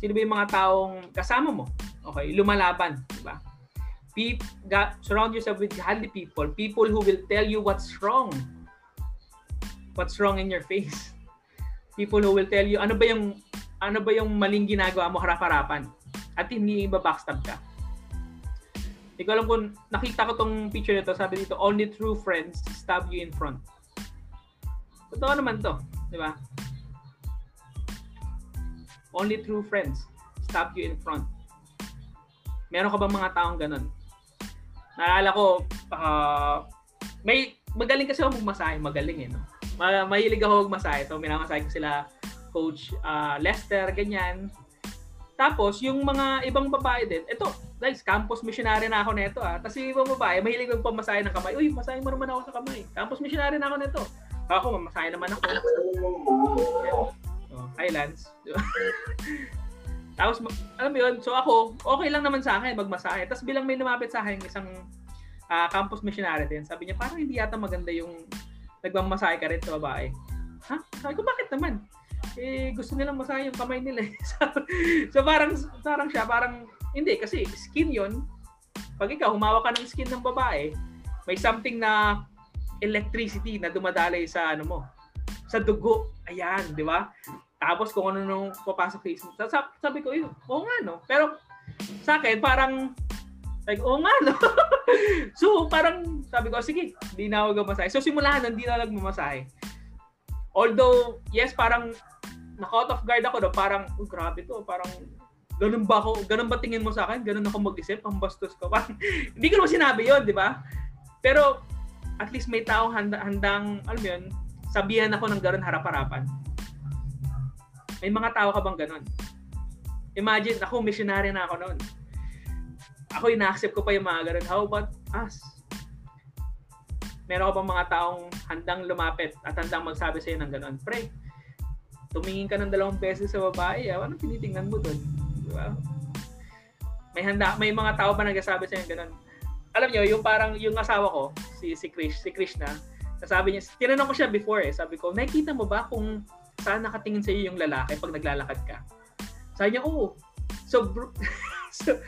Sino ba yung mga taong kasama mo? Okay, lumalaban, di ba? Pe- surround yourself with godly people, people who will tell you what's wrong what's wrong in your face. People who will tell you ano ba yung ano ba yung maling ginagawa mo harap-harapan at hindi ba backstab ka. Hindi ko alam kung nakita ko tong picture nito, sabi dito, only true friends stab you in front. Totoo naman to, di ba? Only true friends stab you in front. Meron ka bang mga taong ganun? Naalala ko, uh, may magaling kasi ako magmasahe, magaling eh, no? Ma- mahilig ako magmasahe. So, minamasahe ko sila Coach uh, Lester, ganyan. Tapos, yung mga ibang babae din, ito, guys, campus missionary na ako nito ah. Kasi ibang babae, mahilig magpamasahe ng kamay. Uy, masahe mo naman ako sa kamay. Campus missionary na ako nito. Ako, mamasahe naman ako. Oh, Highlands. [laughs] Tapos, alam mo yun, so ako, okay lang naman sa akin magmasahe. Tapos bilang may lumapit sa akin, isang uh, campus missionary din, sabi niya, parang hindi yata maganda yung nagmamasahe ka rin sa babae. Ha? Sabi ko, bakit naman? Eh, gusto nilang masahe yung kamay nila. Eh. [laughs] so, parang, parang siya, parang, hindi, kasi skin yon Pag ikaw, humawak ka ng skin ng babae, may something na electricity na dumadalay sa ano mo, sa dugo. Ayan, di ba? Tapos kung ano nung papasok sa isip. Sabi, ko, oo nga no. Pero sa akin, parang, like, oo nga no. [laughs] so parang sabi ko, sige, hindi na ako gamasahe. So simulahan, hindi na nagmamasahe. Although, yes, parang na-caught off guard ako, no? parang, oh, grabe to, parang, ganun ba ako, ganun ba tingin mo sa akin? Ganun ako mag-isip, ang bastos ko. [laughs] Hindi ko naman sinabi yon di ba? Pero, at least may taong handa, handang, alam mo yun, sabihan ako ng ganun harap-harapan. May mga tao ka bang ganun? Imagine, ako, missionary na ako noon. Ako, ina-accept ko pa yung mga ganun. How about us? Meron ka bang mga taong handang lumapit at handang magsabi sa'yo ng ganun? Pre, tumingin ka ng dalawang beses sa babae, ah, anong tinitingnan mo doon? Di? May handa, may mga tao ba nagsasabi sa'yo ng ganun? Alam niyo, yung parang yung asawa ko, si si Krish, si Krishna, sabi niya, tinanong ko siya before eh, sabi ko, nakikita mo ba kung saan nakatingin sa iyo yung lalaki pag naglalakad ka? Sabi niya, oo. So, [laughs] so,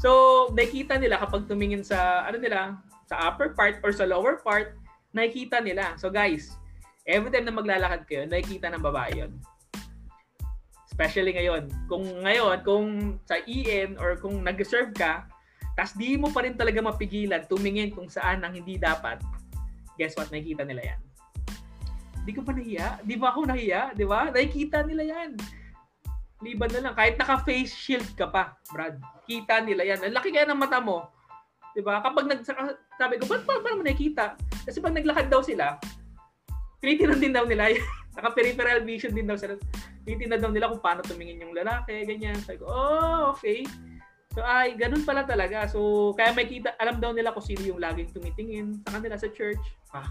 so, nakikita nila kapag tumingin sa, ano nila, sa upper part or sa lower part, nakikita nila. So guys, every time na maglalakad kayo, nakikita ng babae yon. Especially ngayon. Kung ngayon, kung sa EN or kung nag-serve ka, tas di mo pa rin talaga mapigilan tumingin kung saan ang hindi dapat, guess what, nakikita nila yan. Di ko pa nahiya. Di ba ako nahiya? Di ba? Nakikita nila yan. Liban na lang. Kahit naka-face shield ka pa, Brad. Kita nila yan. Ang laki kaya ng mata mo. Di ba? Kapag nag sabi ko, ba't pa naman nakikita? Kasi pag naglakad daw sila, tinitingnan din daw nila. [laughs] Naka-peripheral vision din daw sila. Tinitingnan daw nila kung paano tumingin yung lalaki, ganyan. Sabi ko, oh, okay. So ay, ganun pala talaga. So kaya may kita, alam daw nila kung sino yung laging tumitingin sa kanila sa church. Ah,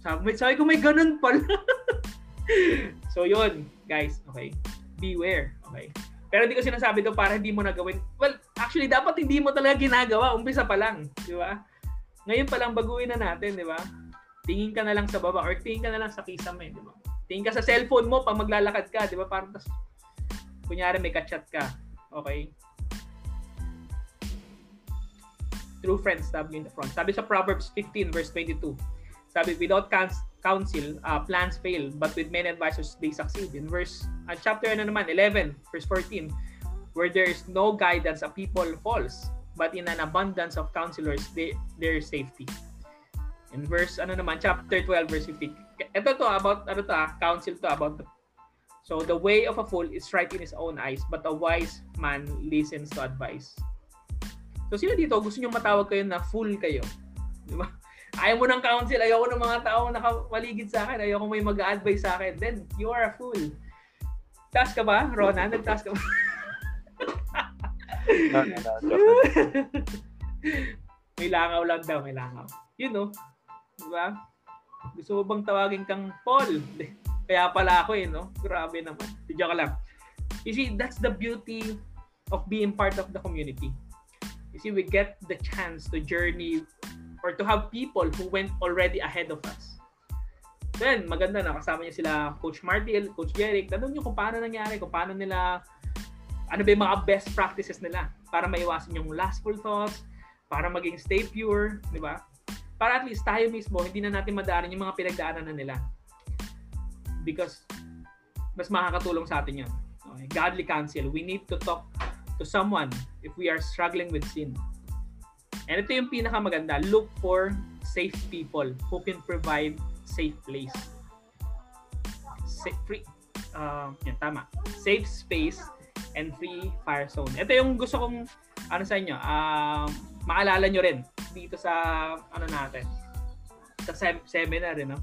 sabi, sabi ko, may ganun pala. [laughs] so, yun, guys. Okay. Beware. Okay. Pero hindi ko sinasabi to para hindi mo nagawin. Well, actually, dapat hindi mo talaga ginagawa. Umpisa pa lang. Di ba? Ngayon pa lang, baguhin na natin, di ba? Tingin ka na lang sa baba or tingin ka na lang sa kisame, di ba? Tingin ka sa cellphone mo pag maglalakad ka, di ba? Parang tas, kunyari may kachat ka. Okay? True friends, sabi in the front. Sabi sa Proverbs 15 verse 22, sabi, without counsel, uh, plans fail, but with many advisors, they succeed. In verse, uh, chapter ano naman, 11, verse 14, where there is no guidance, a people falls, but in an abundance of counselors, they, there is safety. In verse, ano naman, chapter 12, verse 15. Ito to, about, ano to, ah, counsel to, about the, So, the way of a fool is right in his own eyes, but a wise man listens to advice. So, sino dito, gusto nyo matawag kayo na fool kayo? Di ba? Ayaw mo ng counsel, ayaw ko ng mga tao nakapaligid sa akin, ayaw ko may mag-advise sa akin, then you are a fool. Task ka ba, Ronan? Nag-task ka ba? [laughs] no, no, no, [laughs] may langaw lang daw, may langaw. You know, di ba? Gusto mo bang tawagin kang Paul? [laughs] Kaya pala ako eh, no? Grabe naman. Joke lang. You see, that's the beauty of being part of the community. You see, we get the chance to journey or to have people who went already ahead of us. Then, maganda na kasama niya sila Coach Martil, Coach Jeric. Tanong niyo kung paano nangyari, kung paano nila, ano ba yung mga best practices nila para maiwasan yung lustful thoughts, para maging stay pure, di ba? Para at least tayo mismo, hindi na natin madaanan yung mga pinagdaanan na nila. because mas makakatulong sa atin yun. Okay? Godly counsel. We need to talk to someone if we are struggling with sin. And ito yung pinakamaganda. Look for safe people who can provide safe place. Safe, free, uh, yan, tama. Safe space and free fire zone. Ito yung gusto kong ano sa inyo, um, maalala nyo rin dito sa ano natin sa sem- seminar, you know?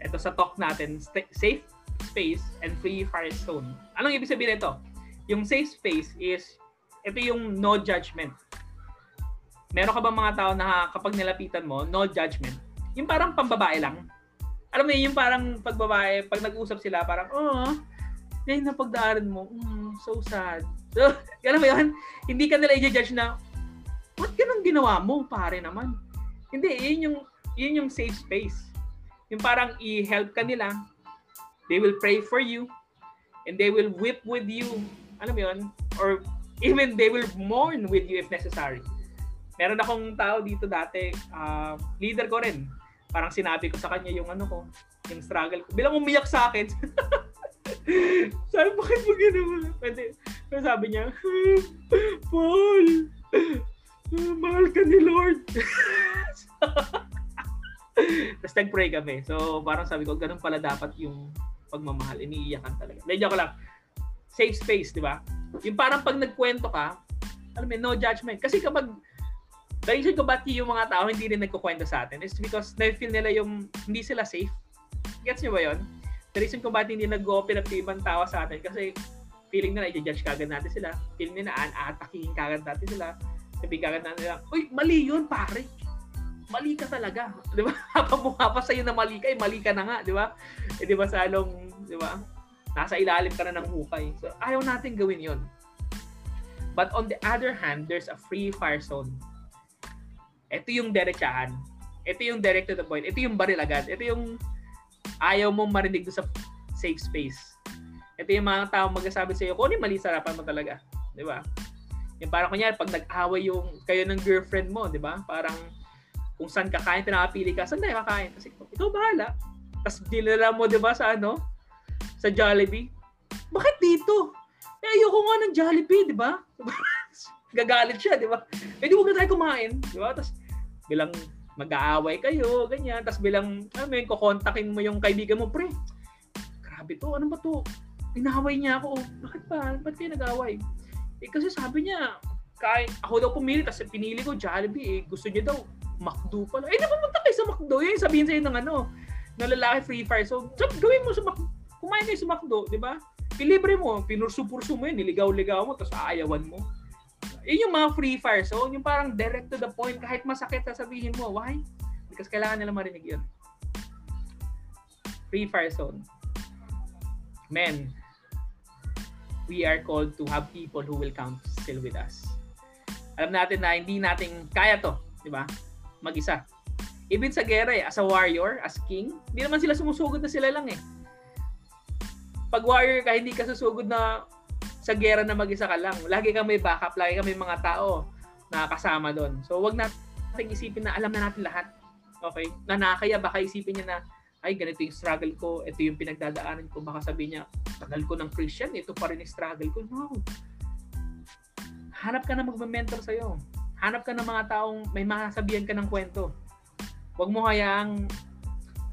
Ito sa talk natin, st- safe space and free fire zone. Anong ibig sabihin nito? Yung safe space is ito yung no judgment. Meron ka ba mga tao na kapag nilapitan mo, no judgment? Yung parang pambabae lang. Alam mo yun, yung parang pagbabae, pag nag-usap sila, parang, oh, yan na pagdaanan mo, mm, so sad. [laughs] So, alam mo yun, hindi ka nila i-judge na, ba't ganun ginawa mo, pare naman? Hindi, yun yung, yun yung safe space. Yung parang i-help ka nila, they will pray for you, and they will whip with you. Alam mo yun? Or even they will mourn with you if necessary. Meron akong tao dito dati, uh, leader ko rin. Parang sinabi ko sa kanya yung ano ko, yung struggle ko. Bilang umiyak sa akin. [laughs] sabi, bakit mo ginawa? Pwede, pero sabi niya, [laughs] Paul, mahal ka ni Lord. [laughs] Tapos nag-pray kami. So, parang sabi ko, ganun pala dapat yung pagmamahal. Iniiyakan talaga. Medyo ko lang. Safe space, di ba? Yung parang pag nagkwento ka, alam mo, no judgment. Kasi kapag, the reason ko ba't yung mga tao hindi rin nagkukwento sa atin is because na-feel nila yung hindi sila safe. Gets nyo ba yun? The reason ko ba't hindi nag-open up ibang tao sa atin kasi feeling nila i-judge kagad natin sila. Feeling nila aan-atakihin kagad natin sila. Sabi kagad natin nila, uy, mali yun pare mali ka talaga. [laughs] Di ba? Habang mukha pa sa'yo na mali ka, eh, mali ka na nga. Di ba? Eh, di ba salong, di ba? Nasa ilalim ka na ng hukay. So, ayaw natin gawin yon. But on the other hand, there's a free fire zone. Ito yung derechahan. Ito yung direct to the point. Ito yung baril agad. Ito yung ayaw mong marinig sa safe space. Ito yung mga tao magsasabi sa iyo, yung mali, sarapan mo talaga. Di ba? Yung parang kunyari, pag nag-away yung kayo ng girlfriend mo, di ba? Parang kung saan kakain, pinakapili ka, saan tayo kakain? Kasi ikaw bahala. Tapos dinala mo, di ba, sa ano? Sa Jollibee. Bakit dito? Eh, ayoko nga ng Jollibee, di ba? [laughs] Gagalit siya, di ba? Eh, di huwag na tayo kumain, di ba? Tapos bilang mag-aaway kayo, ganyan. Tapos bilang, ano yun, kukontakin mo yung kaibigan mo, pre, grabe to, ano ba to? Inaway niya ako. Bakit ba? Ba't kayo nag-away? Eh, kasi sabi niya, kahit ako daw pumili, tapos pinili ko Jollibee, eh, gusto niya daw, McDo pala. Eh, napupunta kayo sa McDo. Yun sabihin sa'yo ng ano, ng lalaki free fire. So, so gawin mo sa McDo. Kumain kayo sa McDo, di ba? Ilibre mo, pinursu-pursu mo yun, niligaw-ligaw mo, tapos aayawan mo. Yun yung mga free fire zone, yung parang direct to the point, kahit masakit sasabihin mo. Why? Because kailangan nila marinig yun. Free fire zone. Men, we are called to have people who will counsel with us. Alam natin na hindi natin kaya to, di ba? mag-isa. Even sa gera eh, as a warrior, as king, hindi naman sila sumusugod na sila lang eh. Pag warrior ka, hindi ka susugod na sa gera na mag-isa ka lang. Lagi kang may backup, lagi kang may mga tao na kasama doon. So wag natin isipin na alam na natin lahat. Okay? Na nakaya, baka isipin niya na, ay, ganito yung struggle ko, ito yung pinagdadaanan ko. Baka sabihin niya, tagal ko ng Christian, ito pa rin yung struggle ko. No. Hanap ka na magme-mentor sa'yo hanap ka ng mga taong may masasabihan ka ng kwento. Huwag mo hayaang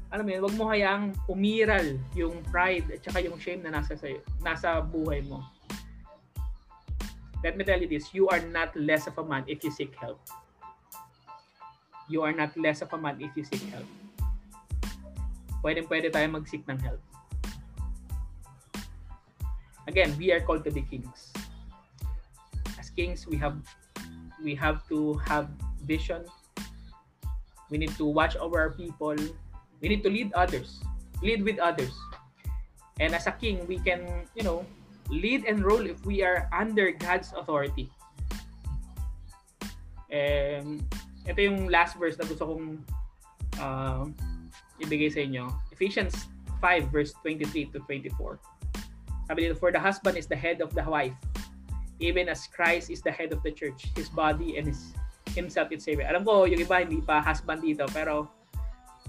alam mo yun, huwag mo hayaang umiral yung pride at saka yung shame na nasa sayo, nasa buhay mo. Let me tell you this, you are not less of a man if you seek help. You are not less of a man if you seek help. Pwede pwede tayo mag-seek ng help. Again, we are called to be kings. As kings, we have we have to have vision. We need to watch over our people. We need to lead others, lead with others. And as a king, we can, you know, lead and rule if we are under God's authority. Um, ito yung last verse na gusto kong uh, ibigay sa inyo. Ephesians 5 verse 23 to 24. Sabi dito, For the husband is the head of the wife, even as Christ is the head of the church, his body and his himself its savior. Alam ko, yung iba hindi pa husband dito, pero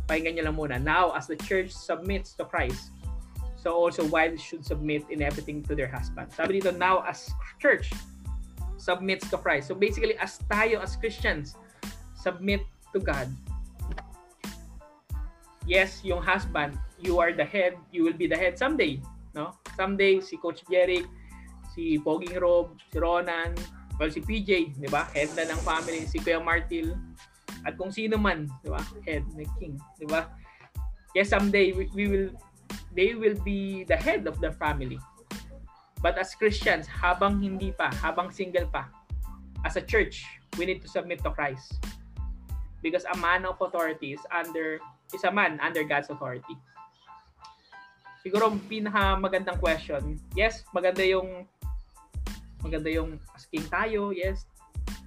pakinggan niyo lang muna. Now, as the church submits to Christ, So also wives should submit in everything to their husband. Sabi dito, now as church submits to Christ. So basically, as tayo, as Christians, submit to God. Yes, yung husband, you are the head, you will be the head someday. No? Someday, si Coach Jeric, si Poging Rob, si Ronan, well, si PJ, di ba? Head na ng family, si Kuya Martil, at kung sino man, di ba? Head, na king, di ba? Yes, someday we, we will they will be the head of the family. But as Christians, habang hindi pa, habang single pa, as a church, we need to submit to Christ. Because a man of authority is under is a man under God's authority. Siguro pinaka magandang question. Yes, maganda yung maganda yung asking tayo. Yes,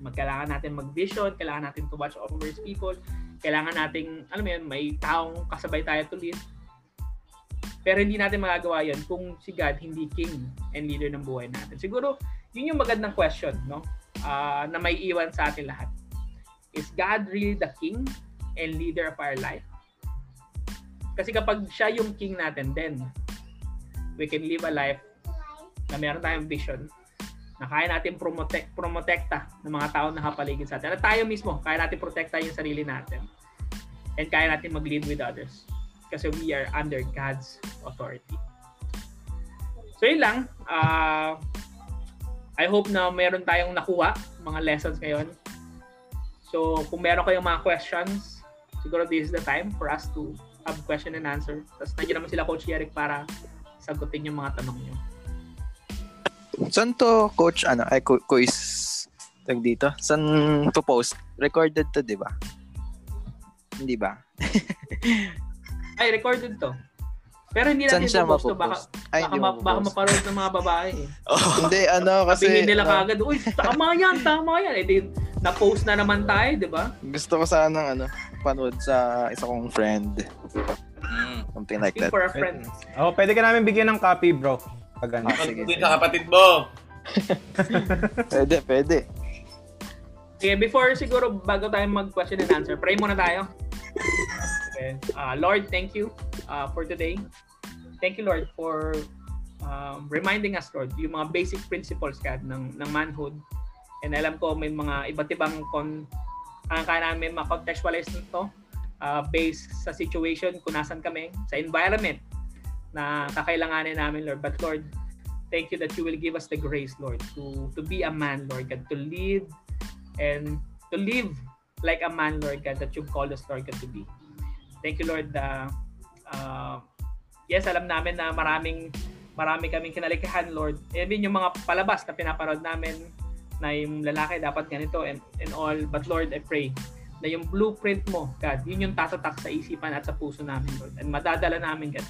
magkailangan natin mag-vision, kailangan natin to watch over people, kailangan nating, alam mo yun, may taong kasabay tayo to lead. Pero hindi natin magagawa yon kung si God hindi king and leader ng buhay natin. Siguro, yun yung magandang question, no? Uh, na may iwan sa atin lahat. Is God really the king and leader of our life? Kasi kapag siya yung king natin, then we can live a life na meron tayong vision na kaya natin promotek, promotekta ng mga tao na kapaligid sa atin. At tayo mismo, kaya natin protekta yung sarili natin. And kaya natin mag-lead with others kasi we are under God's authority. So yun lang. Uh, I hope na meron tayong nakuha mga lessons ngayon. So kung meron kayong mga questions, siguro this is the time for us to have question and answer. Tapos nandiyan naman sila Coach Eric para sagutin yung mga tanong nyo. Saan to, Coach, ano, ay, quiz, tag dito? Saan to post? Recorded to, di ba? Hindi ba? [laughs] Ay, recorded to. Pero hindi natin siya post to. Baka, Ay, baka, ma- baka maparoon ng mga babae. Eh. Oh. [laughs] hindi, ano, kasi... Sabihin nila uh, kagad, uy, tama yan, tama yan. Eh, di, na-post na naman tayo, di ba? Gusto ko sana, ano, panood sa isa kong friend. Mm. Something like that. for a friend. Oh, pwede ka namin bigyan ng copy, bro. Pag ano. Ah, sige, Pag sige. sa kapatid mo. [laughs] Pwede, pwede. Sige, before siguro, bago tayo mag-question and answer, pray muna tayo. Okay. Uh, Lord, thank you uh, for today. Thank you, Lord, for um, reminding us, Lord, yung mga basic principles, God, ng, ng manhood. And alam ko may mga iba't ibang kon ang kaya namin ma-contextualize nito uh, based sa situation kung nasan kami, sa environment na kakailanganin namin, Lord. But Lord, thank you that you will give us the grace, Lord, to to be a man, Lord God, to lead and to live like a man, Lord God, that you've called us, Lord God, to be. Thank you, Lord. Uh, uh, yes, alam namin na maraming marami kaming kinalikahan, Lord. Even yung mga palabas na pinaparod namin na yung lalaki dapat ganito and, and all. But Lord, I pray na yung blueprint mo, God, yun yung tatatak sa isipan at sa puso namin, Lord. And madadala namin, God.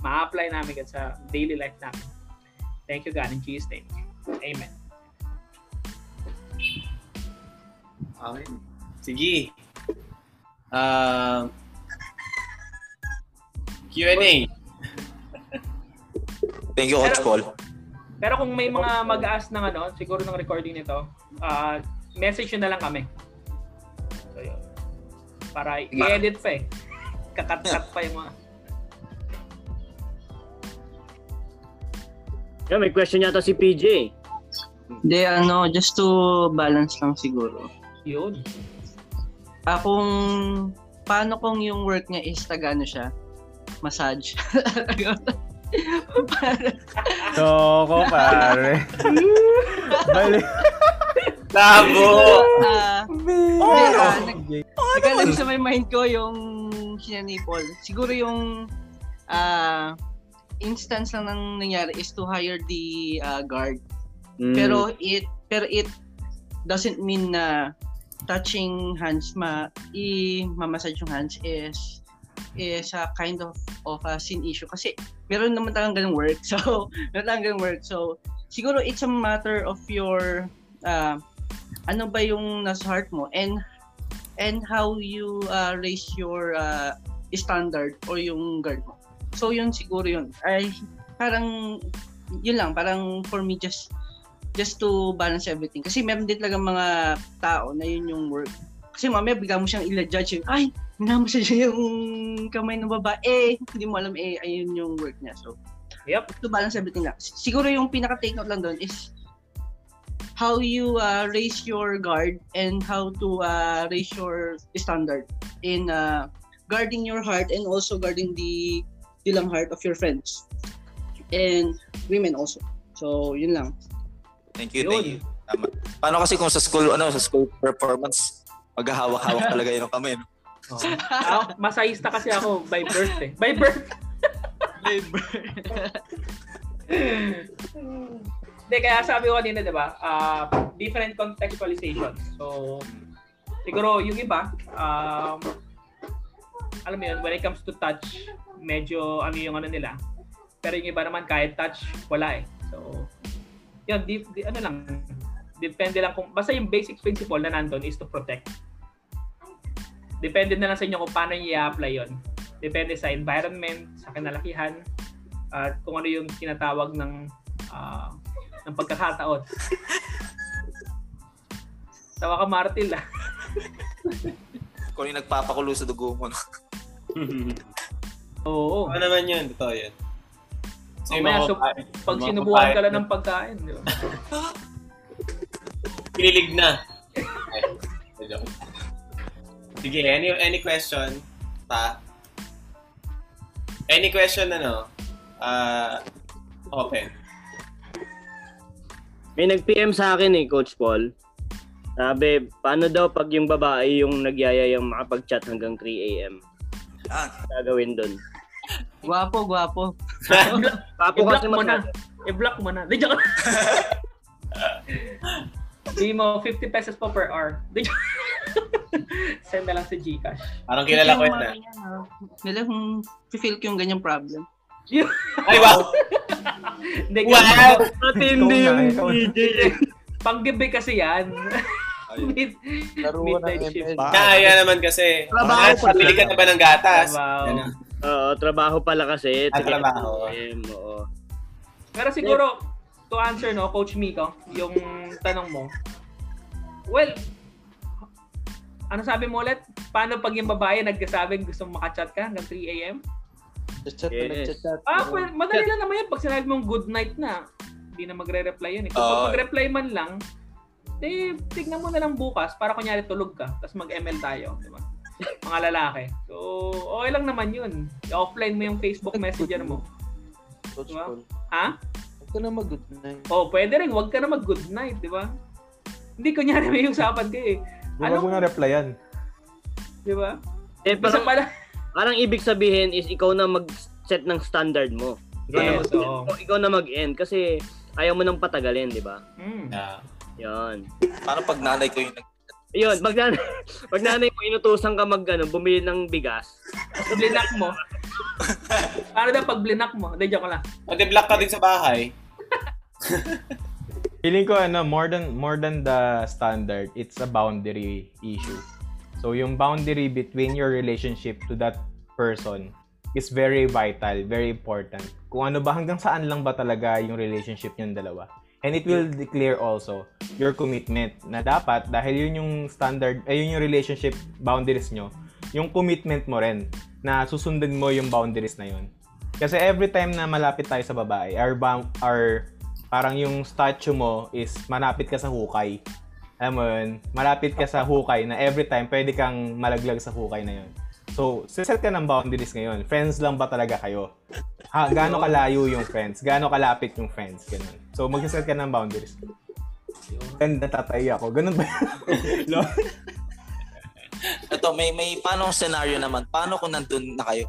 Ma-apply namin, God, sa daily life namin. Thank you, God, in Jesus' name. Amen. Okay. Sige. Uh, Q&A. Thank you, Coach Pero- Paul. Pero kung may mga mag-ask ng ano, siguro ng recording nito, ah message nyo na lang kami. So, yun. Para i-edit pa eh. Kakat-kat pa yung mga... Yeah, may question yata si PJ. Hindi, ano, just to balance lang siguro. Yun. Ah, kung paano kung yung work niya is taga ano siya? Massage. [laughs] Soko, pare. Bali. Labo! Ah, Oh! ah, nag- nagkalang sa may mind ko yung siya ni Paul. Siguro yung ah instance lang nang nangyari is to hire the ah, guard. Mm. Pero it pero it doesn't mean na touching hands ma i mamassage yung hands is is a kind of of a sin issue. Kasi meron naman talagang ganung work. [laughs] So meron talagang ganung work. So siguro it's a matter of your uh, ano ba yung nasa heart mo? And and how you uh, raise your uh, standard or yung guard mo. So yun siguro yun. Ay parang yun lang. Parang for me just just to balance everything. Kasi meron din talaga mga tao na yun yung work. Kasi mamaya bigla mo siyang ila-judge yung, ay, minamassage niya [laughs] yung kamay ng babae. Eh, hindi mo alam, eh, ayun yung work niya. So, Yep. to balance everything lang. Siguro yung pinaka-take note lang doon is how you uh, raise your guard and how to uh, raise your standard in uh, guarding your heart and also guarding the bilang heart of your friends and women also. So, yun lang. Thank you, Yun. thank you. Tama. Paano kasi kung sa school, ano, sa school performance, maghahawak-hawak [laughs] talaga yun ng kamay. No? Oh. Ako, masahista kasi ako by birth eh. By birth. Hindi, kaya sabi ko kanina, di ba, ah, different contextualization. So, siguro yung iba, um, alam mo yun, when it comes to touch, medyo ano yung ano nila. Pero yung iba naman, kahit touch, wala eh. So, yun, di, di, ano lang, depende lang kung, basta yung basic principle na nandun is to protect. Depende na lang sa inyo kung paano nyo i-apply yun. Depende sa environment, sa kinalakihan, at kung ano yung tinatawag ng ah, ng pagkakataon. [laughs] Tawa ka Martil ah. [laughs] Kung yung nagpapakulo sa dugo mo. No? Oo. Ano naman yun? Totoo yun. So, Mamaya, so, pag mga sinubukan ka lang ng pagkain, di ba? [laughs] Kinilig na. Ay, joke. Sige, any, any question? Pa? Any question ano? Ah, open. May nag-PM sa akin eh, Coach Paul. Sabi, paano daw pag yung babae yung nagyayayang makapag-chat hanggang 3 a.m.? Ah, Gagawin doon. Guwapo, guwapo. Papo I-block kasi mo na. I-block mo na. Di joke. [laughs] Di mo 50 pesos pa per hour. [laughs] Send na lang sa Gcash. Parang kilala ko yun na. ah, Nila kung feel ko yung ganyang problem. Ay, wow! [laughs] Hindi, Wow! Matindi yung. DJ. [laughs] Panggabi kasi yan. Mid, midnight ng shift. Kaya naman kasi. Trabaho Ah, pa Pabili ka na ba ng gatas? Trabaho. Oo, trabaho pala kasi. Ah, trabaho. 3 a.m., Oo. Pero siguro, to answer, no, Coach Miko, yung tanong mo, well, ano sabi mo ulit? Paano pag yung babae nagkasabing gusto mong makachat ka hanggang 3 a.m.? Chat, Yes. chat, chat. Ah, well, madali lang naman yan. Pag sinabi mong good night na, hindi na magre-reply yun. Eh. Kung pag mag-reply man lang, eh, tignan mo na lang bukas para kunyari tulog ka, tapos mag-ML tayo, di ba? Mga lalaki. So, okay lang naman yun. I-offline mo yung Facebook Messenger mo. Diba? Ha? Ka na mag-good night. Oh, pwede rin. Huwag ka na mag-good night, di ba? Hindi kunyari may usapan ka eh. Huwag Ano? mo na replyan. Di ba? Eh, parang, pala. parang ibig sabihin is ikaw na mag-set ng standard mo. Ikaw, na, Yes, mag- oo. ikaw- ikaw na mag-end kasi ayaw mo nang patagalin, di ba? Mm. Yeah. Yan. Paano pag nanay ko yung nag... Yun, pag nanay, [laughs] pag nanay mo inutusan ka mag, ano, bumili ng bigas. Blinak mo. Paano daw pag blinak mo? Hindi, joke lang. Mati-block ka din sa bahay. [laughs] Feeling ko ano, more than more than the standard, it's a boundary issue. So yung boundary between your relationship to that person is very vital, very important. Kung ano ba hanggang saan lang ba talaga yung relationship niyung dalawa. And it will declare also your commitment na dapat dahil yun yung standard, ay yun yung relationship boundaries nyo, yung commitment mo rin na susundin mo yung boundaries na yun. Kasi every time na malapit tayo sa babae, our, our parang yung statue mo is malapit ka sa hukay. Alam mo yun, malapit ka sa hukay na every time pwede kang malaglag sa hukay na yun. So, set ka ng boundaries ngayon. Friends lang ba talaga kayo? Ha, gaano kalayo yung friends? Gaano kalapit yung friends? Ganun. So, mag-set ka ng boundaries. And natatay ako. Ganun ba? [laughs] Ito, may may paano scenario naman? Paano kung nandun na kayo?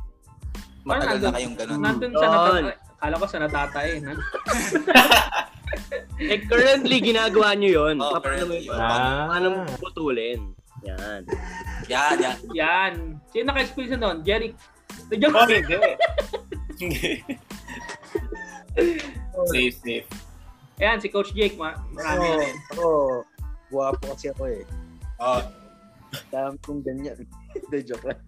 Matagal na kayong ganun. Nandun sa Yun. Kala ko sa natatay. Na? [laughs] Eh, currently, ginagawa nyo yun. Oh, paano mo, currently, yun. Ah. paano mo putulin? Yan. Yan, yan. Yan. Sino naka-experience nun? Jerry. Hindi, joke. Oh, hindi. [laughs] safe, safe. Ayan, si Coach Jake. Ma- marami Oo, na rin. ako, guwapo kasi ako eh. Oh, Dami kong ganyan. [laughs] Hindi, joke lang.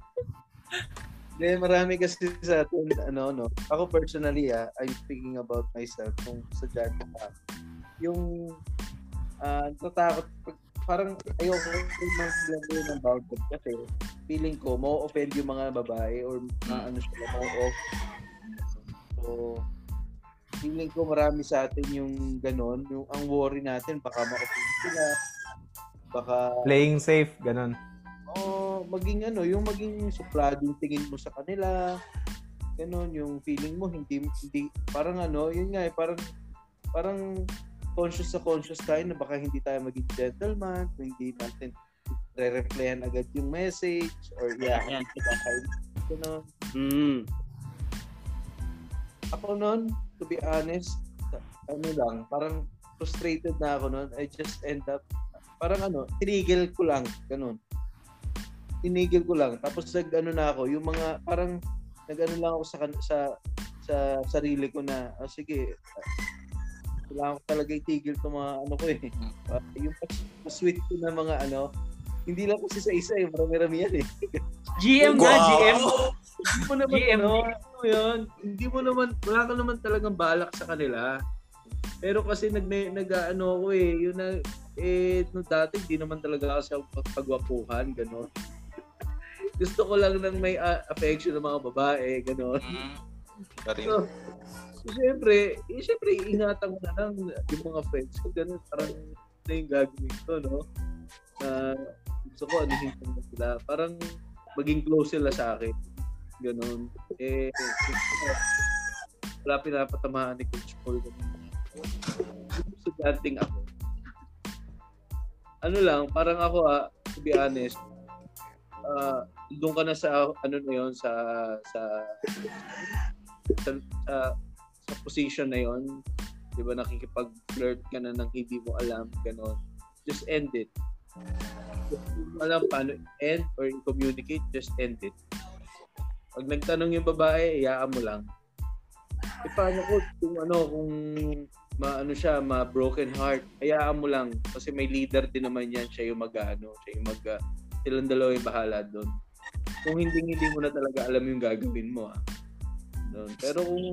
Hindi, marami kasi sa atin, ano, no. Ako personally, ah, I'm speaking about myself, kung sa dyan ka. Yung, ah, natatakot, pag- parang ayoko yung mga sinabi ng boundary kasi feeling ko, mo offend yung mga babae or mga ano sila, mo off. So, feeling ko marami sa atin yung ganon. Yung ang worry natin, baka makapag sila. Baka, Playing safe, ganun. Oh, maging ano, yung maging suplado yung tingin mo sa kanila. Ganon, yung feeling mo, hindi, hindi, parang ano, yun nga eh, parang, parang conscious sa conscious tayo na baka hindi tayo maging gentleman, hindi natin re-replyan agad yung message or yeah, [laughs] Yan. ganon. Mm. ako noon, to be honest, ano lang, parang frustrated na ako noon. I just end up, parang ano, tinigil ko lang, ganun. Tinigil ko lang. Tapos nag ano na ako, yung mga, parang nag-ano lang ako sa, sa, sa sarili ko na, ah, sige, kailangan ko talaga itigil itong mga ano ko eh. Ah, yung pas- sweet ko na mga ano, hindi lang kasi sa isa eh, marami-rami yan eh. GM na, GM. Hindi mo naman, GM. ano, ano yun, hindi mo naman, wala ka naman talagang balak sa kanila. Pero kasi nag, nag ano ako eh, yun na, eh, no dati, hindi naman talaga kasi ako pagwapuhan, gano'n. Gusto ko lang ng may ah, affection ng mga babae, gano'n. Mm. So, so syempre, eh, syempre, ingatan ko na lang yung mga friends ko, gano'n, parang na yung gagawin ko, no? Na gusto ko, ano yung sila. Parang maging close sila sa akin. Ganon. Eh, wala pinapatamaan ni Coach Paul. Estudyanteng ako. Ano lang, parang ako ah, to be honest, ah, doon ka na sa ano na yon sa sa sa, sa, sa position na yon 'di ba nakikipag-flirt ka na ng hindi mo alam ganon. Just end it. Kung hindi mo alam paano end or communicate just end it. Pag nagtanong yung babae iyaan mo lang. E paano ko kung ano kung maano siya ma broken heart hayaan mo lang. Kasi may leader din naman yan siya yung mag-ano siya yung mag uh, silang dalawa yung bahala doon kung hindi hindi mo na talaga alam yung gagawin mo ah. Doon. Pero kung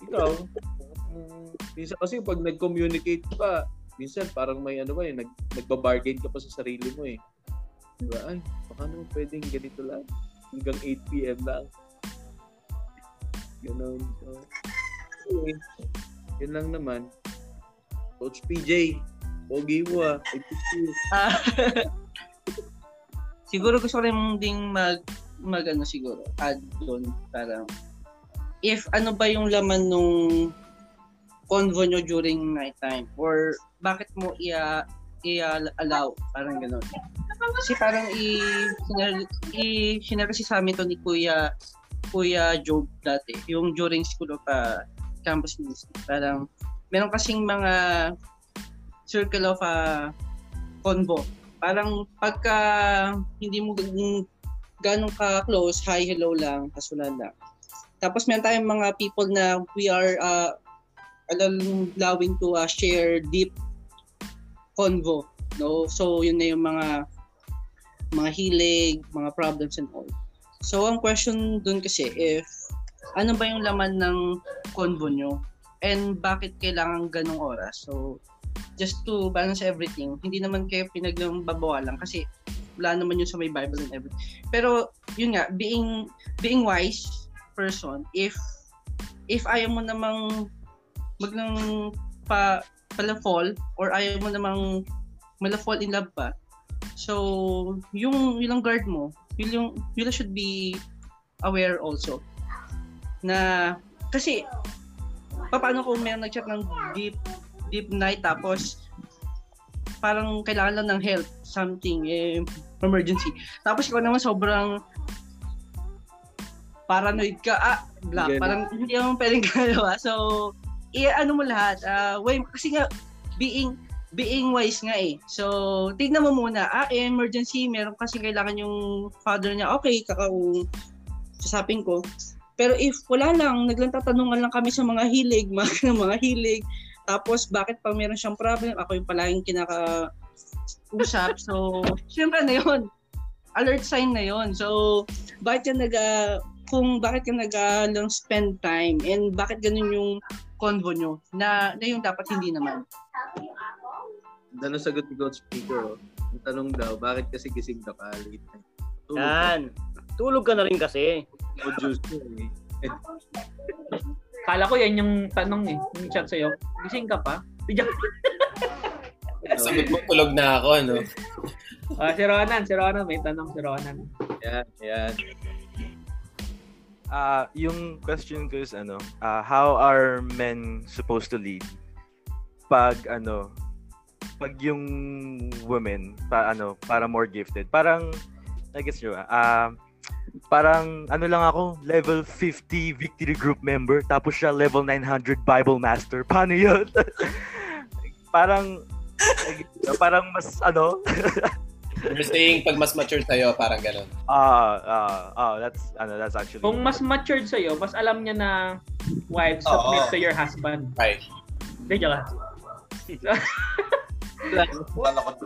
ikaw, minsan kasi pag nag-communicate ka, minsan parang may ano ba eh, nag, nagbabargain ka pa sa sarili mo eh. Diba? Ay, baka naman pwedeng ganito lang. Hanggang 8 p.m. lang. Ganon. So, anyway, yun lang naman. Coach PJ, pogi mo ah. Ah, [laughs] siguro gusto ko rin ding mag mag ano siguro add doon parang if ano ba yung laman nung convo nyo during night time or bakit mo ia i-allow parang gano'n kasi parang i i sinare kasi sa to ni Kuya Kuya Job dati yung during school of uh, campus ministry parang meron kasing mga circle of uh, convo parang pagka hindi mo g- ganong ka close, hi, hello lang, tas wala lang. Tapos meron tayong mga people na we are uh, allowing to uh, share deep convo. No? So, yun na yung mga mga hilig, mga problems and all. So, ang question dun kasi if ano ba yung laman ng convo nyo and bakit kailangan ganong oras? So, just to balance everything, hindi naman kayo pinagbabawalan kasi wala naman yun sa may Bible and everything. Pero yun nga, being being wise person, if if ayaw mo namang mag nang pa pala fall or ayaw mo namang mala fall in love pa. So, yung yung guard mo, yun yung you should be aware also na kasi paano kung may nag-chat ng deep deep night tapos parang kailangan lang ng help, something, eh, emergency. Tapos ikaw naman sobrang paranoid ka, ah, blah, Ganun. parang hindi naman pwedeng [laughs] galawa. So, i-ano mo lahat, ah, way, kasi nga, being, being wise nga eh. So, tignan mo muna, ah, eh, emergency, meron kasi kailangan yung father niya, okay, kakao, sasapin ko. Pero if wala lang, naglantatanungan lang kami sa mga hilig, [laughs] mga, mga hilig, tapos bakit pag meron siyang problem, ako yung palaging kinaka usap. So, syempre na yun. Alert sign na yun. So, bakit ka nag kung bakit ka nag lang spend time and bakit ganun yung convo nyo na, na yung dapat hindi naman. Ano sagot ni Coach Peter? Oh. Ang tanong daw, bakit kasi gising ka pa late night? Tulog ka. Yan. Tulog ka na rin kasi. O juice eh. [laughs] Kala ko yan yung tanong eh. Yung chat sa'yo. Gising ka pa? [laughs] Sagot mo, tulog na ako, ano? [laughs] Ah, si Ronan, si Ronan. May tanong si Ronan. Yan, yan. Ah, yung question ko is ano, ah, how are men supposed to lead pag ano, pag yung women pa ano, para more gifted. Parang I guess nyo, ah, parang ano lang ako, level 50 victory group member, tapos siya level 900 Bible master. Paano yun? [laughs] parang parang mas ano, [laughs] You're saying pag mas mature sa'yo, parang ganun. ah, ah, ah, that's ano, that's actually Kung mas matured sa'yo, mas alam niya na wife, submit Oo. to your husband. Right. Di joke [laughs] lang. [laughs] Ano ba to?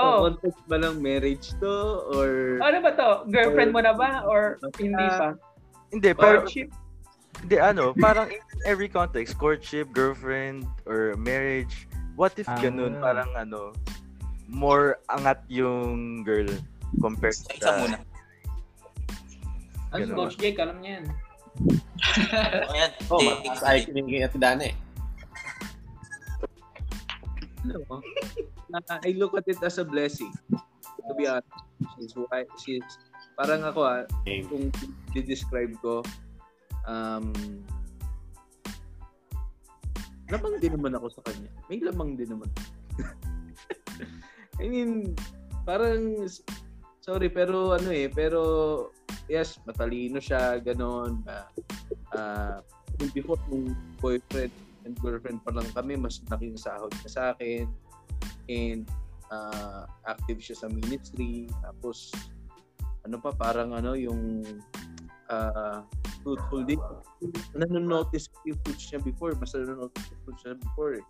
Oh. Context ba ng marriage to? Or ano ba to? Girlfriend mo na ba? Or hindi pa? Hindi, pero Courtship? Hindi, ano, parang in every context, courtship, girlfriend, or marriage, what if ganun, Ah. parang ano, more angat yung girl compared sa... isa muna. Ano si Ganun. Coach Jake? Alam niya yan. [laughs] Ayan. Oh, mataas ay kinigil at dana eh. Ano, uh, I look at it as a blessing. To be honest. She's, why, she's parang ako ah, kung di-describe ko, um, lamang din naman ako sa kanya. May lamang din naman. [laughs] I mean, parang, sorry, pero ano eh, pero, yes, matalino siya, ganon. Uh, uh, before, nung boyfriend and girlfriend pa lang kami, mas naking sahod niya sa akin. And, uh, active siya sa ministry. Tapos, ano pa, parang ano, yung uh, fruitful din. Nanonotice ko yung fruits niya before. Mas nanonotice yung fruits niya before eh.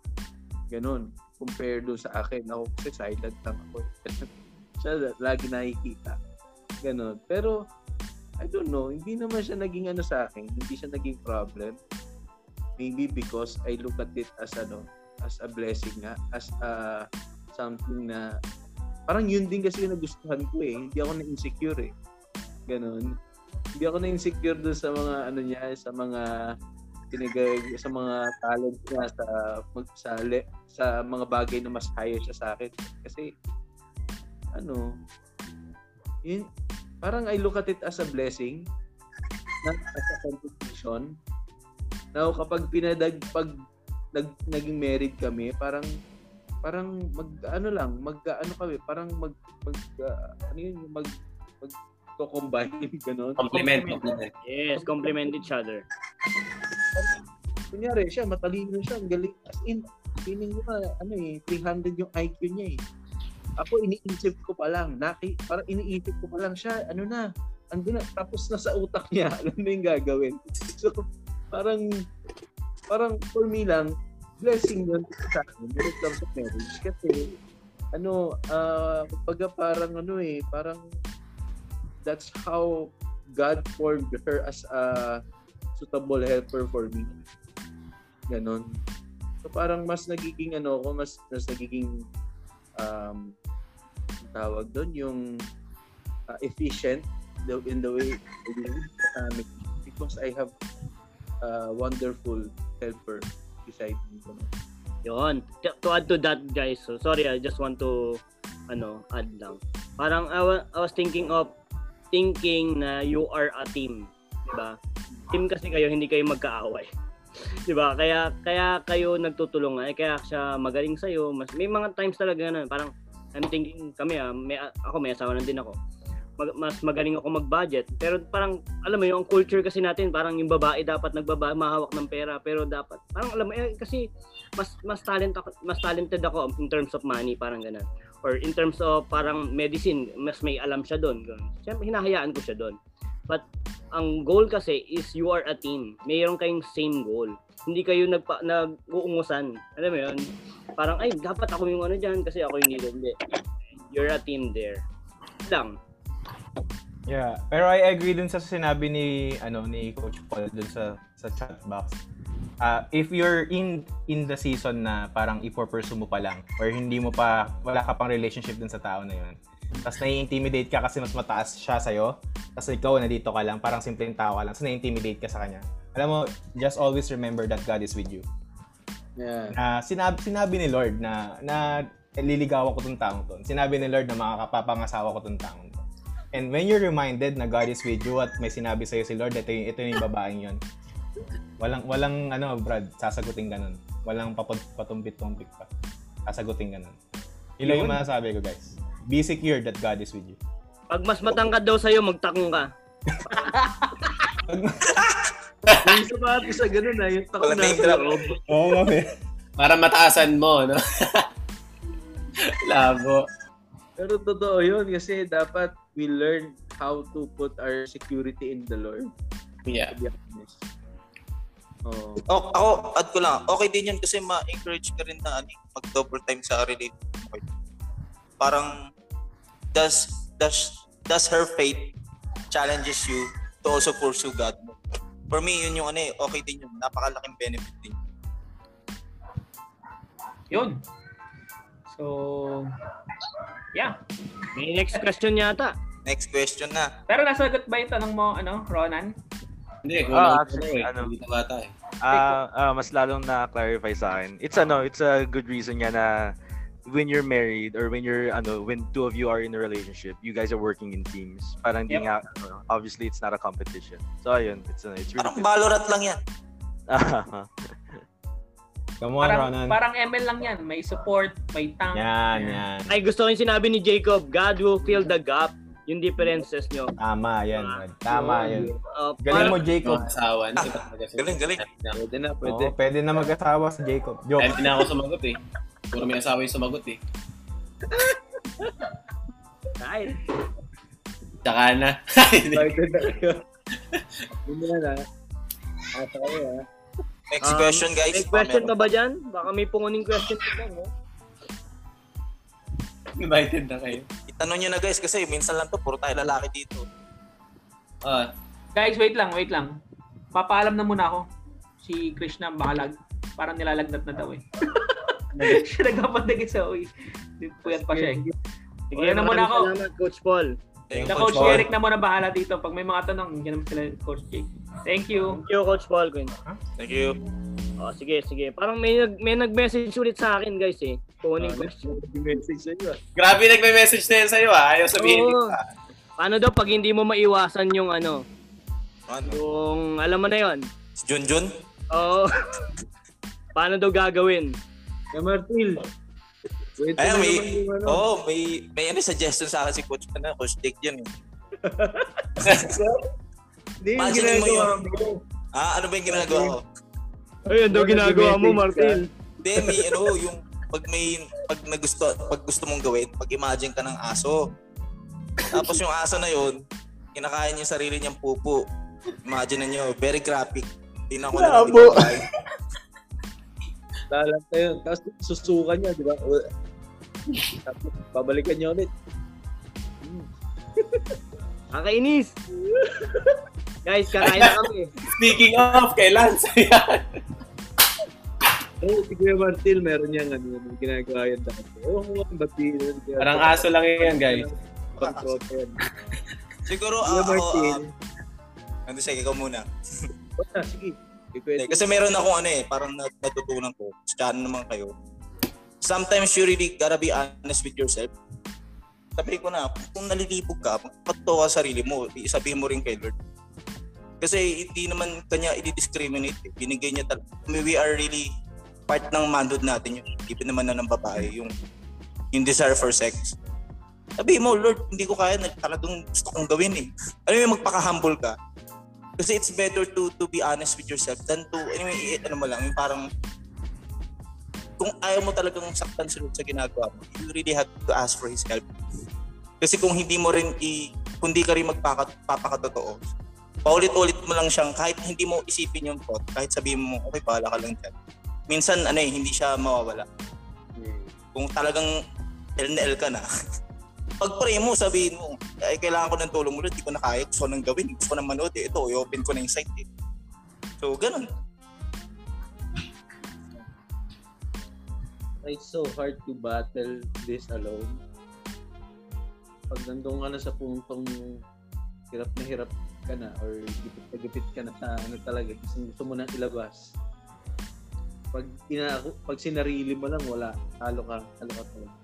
Ganon. Compare doon sa akin. Ako kasi silent lang ako. [laughs] siya lagi nakikita. Ganon. Pero, I don't know. Hindi naman siya naging ano sa akin. Hindi siya naging problem. Maybe because I look at it as ano, as a blessing nga. As a something na parang yun din kasi yung nagustuhan ko eh. Hindi ako na-insecure eh. Ganon. Hindi ako na-insecure doon sa mga ano niya, sa mga pinagag sa mga talent niya sa sa sa mga bagay na mas higher siya sa akin kasi ano yun parang I look at it as a blessing not as a competition now kapag pinadag pag nag, naging married kami parang parang mag ano lang mag ano kami parang mag, mag ah, ano yun mag mag combine [laughs] ganun Compliment. compliment. Yes, complement each other. kunyari siya, matalino siya, ang galing. As in, feeling ko ano eh, 300 yung IQ niya eh. Ako, iniisip ko pa lang, naki, parang iniisip ko pa lang siya, ano na, ando na, tapos na sa utak niya, [laughs] alam mo yung gagawin. [laughs] So, parang, parang for me lang, blessing yun sa akin when it comes marriage. Kasi, ano, ah, uh, parang ano eh, parang, that's how God formed her as a suitable helper for me. Ganon. So parang mas nagiging ano ko, mas mas nagiging um tawag doon yung uh, efficient the, in the way I live sa family because I have a wonderful helper beside me. Yun. To- add to that, guys, so sorry, I just want to, ano, add lang. Parang I, wa- I was thinking of, thinking na you are a team. Diba? Team kasi kayo, hindi kayo magkaaway. [laughs] diba? Kaya, kaya kayo nagtutulungan. Eh, kaya siya magaling sa'yo. Mas, may mga times talaga na, parang, I'm thinking, kami ah, may, ako may asawa na din ako. Mas magaling ako mag-budget. Pero parang, alam mo yung culture kasi natin, parang yung babae dapat nagbaba, mahawak ng pera. Pero dapat, parang alam mo, eh, kasi mas mas talent ako, mas talented ako in terms of money parang ganun. Or in terms of parang medicine mas may alam siya doon Siyempre hinahayaan ko siya doon but ang goal kasi is you are a team. Mayroon kayong same goal. Hindi kayo nagpa, nag-uungusan. Alam mo yun? Parang ay dapat ako yung ano diyan kasi ako yung hindi. You're a team there. Lang Yeah, pero I agree dun sa sinabi ni ano ni Coach Paul dun sa sa chat box. Ah, if you're in in the season na parang ipo-pursue mo pa lang or hindi mo pa wala ka pang relationship dun sa tao na yun. Tapos nai-intimidate ka kasi mas mataas siya sa'yo. Tapos ikaw na dito ka lang, parang simpleng tao ka lang. Tapos nai-intimidate ka sa kanya. alam mo, just always remember that God is with you. Yeah. Na sinabi, sinabi ni Lord na, na liligawan ko tong taong to. Sinabi ni Lord na makakapapangasawa ko tong taong. And when you're reminded na God is with you at may sinabi sa'yo si Lord, ito yung, ito yung babaeng yon Walang, walang, ano, Brad, sasagutin ganun. Walang paput, patumpit-tumpik pa. Sasagutin ganun. Yun lang yung masasabi ko, guys. Be secure that God is with you. Pag mas matangkad daw sa'yo, magtakong ka. [laughs] Yung isa pa sa ganun na, yung takot Wala na sa loob. Oo, kami. Para mataasan mo, no? [laughs] Labo. Pero totoo yun kasi dapat we learn how to put our security in the Lord. Yeah. To be honest. Oh. O, ako, add ko lang, okay din yun kasi ma-encourage ka rin na ano, mag-double time sa relationship mo. Parang, does, does, does her faith challenges you to also pursue God mo? For me, yun yung ano eh, okay din yun. Napakalaking benefit din. Yun. So, yeah. May next question yata. Next question na. Pero nasagot ba yung tanong mo, ano, Ronan? Hindi, kung Ah, ano, actually, eh, ano? Dito bata eh. Ah, ah, mas lalong na-clarify sa akin. It's ano, it's a good reason nga na when you're married or when you're ano, when two of you are in a relationship, you guys are working in teams. Parang hindi Yep. nga ano, obviously it's not a competition. So ayun, it's uh, it's really Parang Valorant lang yan. [laughs] Come on, Parang, Ronan. parang ML lang yan. May support, may tank. Yan, yan. Ay, gusto ko yung sinabi ni Jacob, God will fill the gap, yung differences nyo. Tama, yan. Brad. Tama, yan. Uh, Galing mo, Jacob. Mga asawa. Hindi ka talaga sumagot. Galing, galing. Pwede na, pwede. Oo, pwede na mag-asawa si Jacob. Joke. Hindi na ako sumagot eh. Puro may asawa yung sumagot eh. Kahit. Tsaka na. Pwede na [laughs] kayo. Hindi na na. Ata kayo ah. Next Um, question, guys. May question pa ba dyan? Baka may punguning question pa dyan, no? Invited na kayo. Itanong nyo na guys kasi minsan lang to, puro tayo lalaki dito. Ah, Guys, wait lang, wait lang. Papaalam na muna ako. Si Krishna balag. Parang nilalagnat na daw eh. siya [laughs] nagpapadagit sa uwi. Puyat pa siya eh. Sige, na muna ako. Salamat, Coach Paul. Thank you, Coach Paul. Eric na muna bahala dito. Pag may mga tanong, hindi naman sila Coach Jake. Thank you. Thank you, Coach Paul. Quinn. Thank you. Oh, sige, sige. Parang may nag may nag-message ulit sa akin, guys eh. Punguning Ah, question. Yung message sa iyo ah. grabe nagme-message na yan sa'yo ah. Ayaw sabihin. Oo. Paano daw pag hindi mo maiwasan yung ano, Ano? yung alam mo na yon. Si Junjun? Oo. [laughs] Paano daw gagawin? Kaya Martil. Wait Ay, na may, yung ano. oh, may, may ano, suggestion sa akin si Coach, ano, Coach Dick yun. eh. [laughs] Hindi yung Imagine mo ginagawa yun. Ah, ano ba yung ginagawa ko? Ayun daw ginagawa mo, Martin. Hindi, may ano, yung pag may, pag nagusto, pag gusto mong gawin, pag imagine ka ng aso. Tapos yung aso na yun, kinakain yung sarili niyang pupo. Imagine nyo, very graphic. Tingnan ko na. Labo. Lalat na yun. Tapos susukan niya, di ba? Tapos babalikan niya ulit. Kakainis. Guys, kakain na kami. Speaking of, kay Lance. Ayan. Eh, si Kuya Martil, meron niyang ano, yung ginagawa yan dati. Ewan ko kung ba't di- Parang aso lang yan, guys. Pang tropa yan. Siguro, Kuya ako, Martil. ah, ano sige, ikaw muna. Wala, sige. Kasi meron akong ano eh, parang nat- natutunan ko. Scan naman kayo. Sometimes you really gotta be honest with yourself. Sabi ko na, kung nalilibog ka, magpatuwa ka sa sarili mo, isabihin mo rin kay Lord. Kasi hindi naman kanya i-discriminate. Eh. Binigay niya talaga. We are really part ng manhood natin yun. Even naman na ng babae, yung, yung desire for sex. Sabi mo, Lord, hindi ko kaya, talagang gusto kong gawin eh. Mo, yung magpaka-humble ka. Kasi it's better to to be honest with yourself than to, anyway, ano mo lang, yung parang, kung ayaw mo talagang saktan si Lord sa ginagawa mo, you really have to ask for His help. Kasi kung hindi mo rin, i, kung ka rin magpapakatotoo, paulit-ulit mo lang siyang, kahit hindi mo isipin yung thought, kahit sabihin mo, okay, bahala ka lang dyan. Minsan, ano eh, hindi siya mawawala. Kung talagang L na L ka na, [laughs] pag pray mo, sabihin mo, ay kailangan ko ng tulong mo, Lord, di ko na kaya, gusto nang gawin, gusto nang manood, eh. ito, i-open ko na yung site. Eh. So, ganun. It's so hard to battle this alone. Pag nandun ka na sa puntong hirap na hirap ka na or gipit na gipit ka na sa ano talaga gusto, gusto mo na ilabas pag ina pag sinarili mo lang wala talo ka talo ka talaga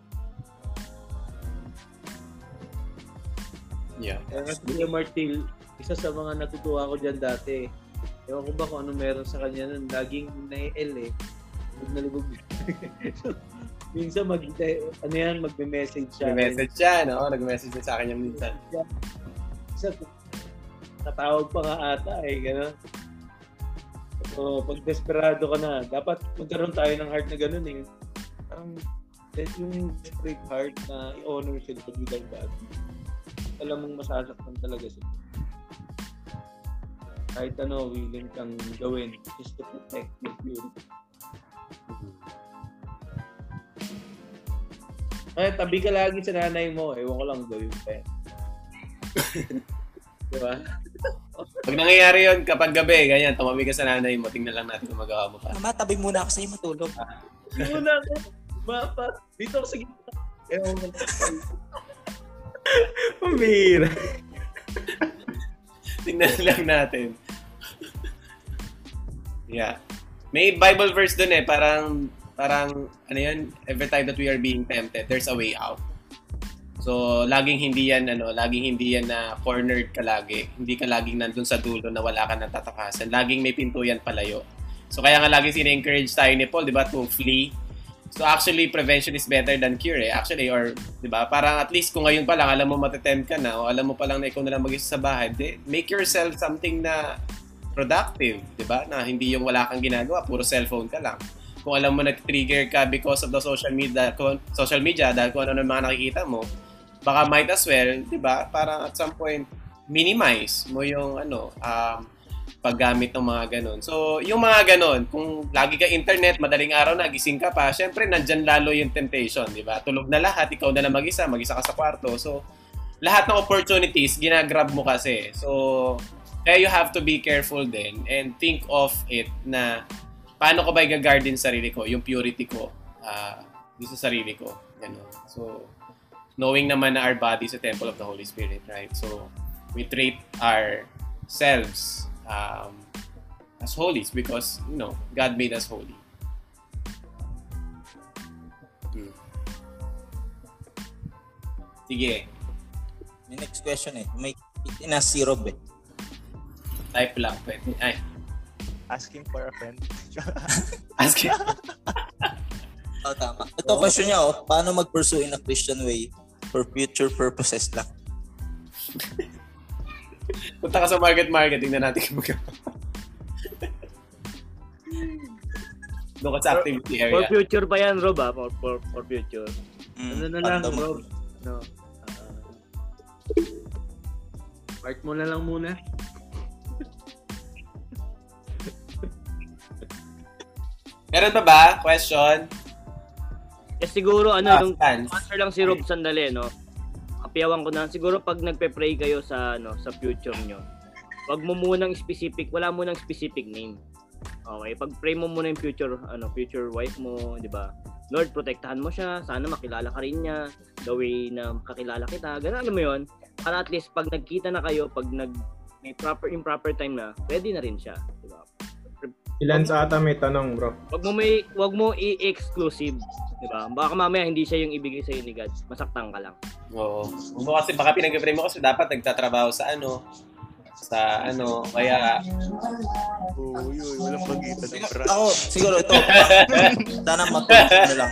Yeah. Kaya si Martil, isa sa mga natutuwa ko dyan dati. Ewan ko ba kung ano meron sa kanya nun. Laging na-L eh. Lubog na lubog. So, [laughs] minsan mag, ano yan, magme-message siya. Nag-message siya, no? Nag-message siya sa akin yung minsan. Isa, natawag pa nga ata eh, gano'n. So, pag desperado ka na, dapat magkaroon tayo ng heart na gano'n eh. Parang, that yung desperate heart na i-honor sila pag bigay alam mong masasaktan talaga sila. Kahit ano, willing kang gawin just to protect your purity. Kaya tabi ka lagi sa nanay mo, ewan ko lang gawin pa [laughs] diba? Pag nangyayari yun, kapag gabi, ganyan, tumabi ka sa nanay mo, tingnan lang natin kung magawa mo pa. Mama, tabi muna ako sa'yo matulog. Hindi mo na ako, mapa, dito ako sa gitna. Ewan ko. [laughs] Pambira. tingnan lang natin. yeah. May Bible verse dun eh, parang, parang, ano yun, every time that we are being tempted, there's a way out. So, laging hindi yan, ano, laging hindi yan na cornered ka lagi. Hindi ka laging nandun sa dulo na wala ka nang tatakasan. Laging may pinto yan palayo. So, kaya nga laging sine-encourage tayo ni Paul, di ba, to flee. So, actually, prevention is better than cure eh. Actually, or, di ba, parang at least kung ngayon pa lang, alam mo matetempt ka na, o alam mo pa lang na ikaw na lang mag-isa sa bahay, di, make yourself something na productive, di ba? Na hindi yung wala kang ginagawa, puro cellphone ka lang. Kung alam mo nag-trigger ka because of the social media, social media dahil kung ano mga nakikita mo, baka might as well, 'di ba? Parang at some point minimize mo yung ano, um, paggamit ng mga ganun. So, yung mga ganun, kung lagi ka internet, madaling araw na, gising ka pa, syempre, nandyan lalo yung temptation, di ba? Tulog na lahat, ikaw na lang mag-isa, mag-isa ka sa kwarto. So, lahat ng opportunities, ginagrab mo kasi. So, kaya you have to be careful din and think of it na paano ko ba i-guard din sarili ko, yung purity ko uh, sa sarili ko. Ganun. So, knowing naman na our body is a temple of the Holy Spirit, right? So, we treat ourselves um, as holy because, you know, God made us holy. Hmm. Sige. May next question eh. May ina si Rob eh. Type lang. Pwede. Ay. Asking for a friend. [laughs] Asking. [laughs] oh, tama. Ito question niya oh. Paano mag-pursue in a Christian way for future purposes lang? [laughs] Punta ka sa market market, tingnan natin kung magkano. Doon ka sa activity area. For future pa yan, Rob, ah. For, for, for future. Mm, Ano na lang. Rob? No. Uh, part mo na lang muna. Meron pa ba? Question? Eh, siguro, ano, Ah, yung answer lang si Rob sandali, no? Kapiyawan ko na. Siguro pag nagpe-pray kayo sa, ano, sa future nyo, wag mo munang specific, wala mo nang specific name. Okay, pag pray mo muna yung future, ano, future wife mo, di ba? Lord, protektahan mo siya. Sana makilala ka rin niya. The way na kakilala kita. Ganun, alam mo yon Para at least, pag nagkita na kayo, pag nag, may proper, in proper time na, ready na rin siya. Ilan sa ata may tanong, bro? Wag mo may wag mo i-exclusive, 'di ba? Baka mamaya hindi siya yung ibigay sa ni God. Masaktan ka lang. Oo. Mo kasi baka pinag-pray mo kasi dapat nagtatrabaho sa ano sa ano kaya Uy, uy, walang pagitan ng bra. Ako, siguro ito. [laughs] Sana matulog na lang.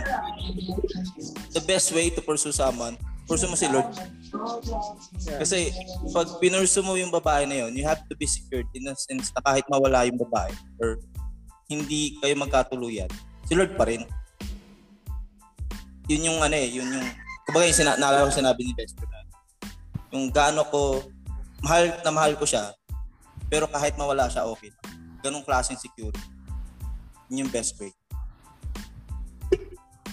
The best way to pursue someone, pursue mo si Lord. Kasi pag pinursu mo yung babae na yun, you have to be secured in a sense na kahit mawala yung babae or hindi kayo magkatuluyan, si Lord pa rin. Yun yung ano eh, yun yung, kumbaga yung sina- naalala ko sinabi ni Lester na, yung gaano ko, mahal na mahal ko siya, pero kahit mawala siya, okay. Ganong klaseng security. Yun yung best way.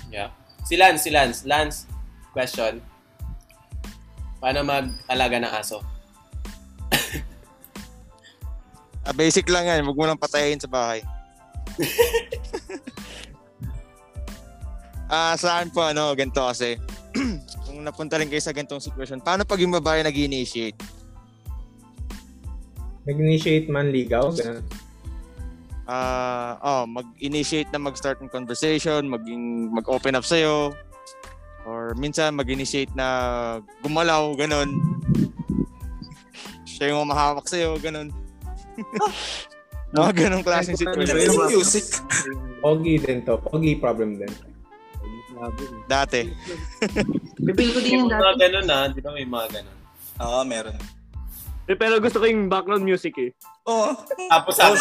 yeah. Si Lance, si Lance, Lance question. Paano mag-alaga ng aso? Ah, basic lang yan. Huwag mo lang patayin sa bahay. [laughs] Ah, saan po ano, ganito kasi. [clears throat] kung napunta rin kayo sa ganitong sitwasyon, paano pag yung babae nag initiate Nag-initiate man ligaw, ganun. Ah, oh, mag-initiate na mag-start ng conversation, maging mag-open up sa'yo. Or minsan mag-initiate na gumalaw, ganun. [laughs] Siya yung mahawak sa'yo, ganun. [laughs] Mga ganong klaseng situation. Yung music. Pogi din to. Pogi problem din. Dati. Pipil ko din yung mga dati. ganun ah, di ba may mga ganun. Oo, meron. Eh, pero gusto ko yung background music eh. Oo. Tapos ah,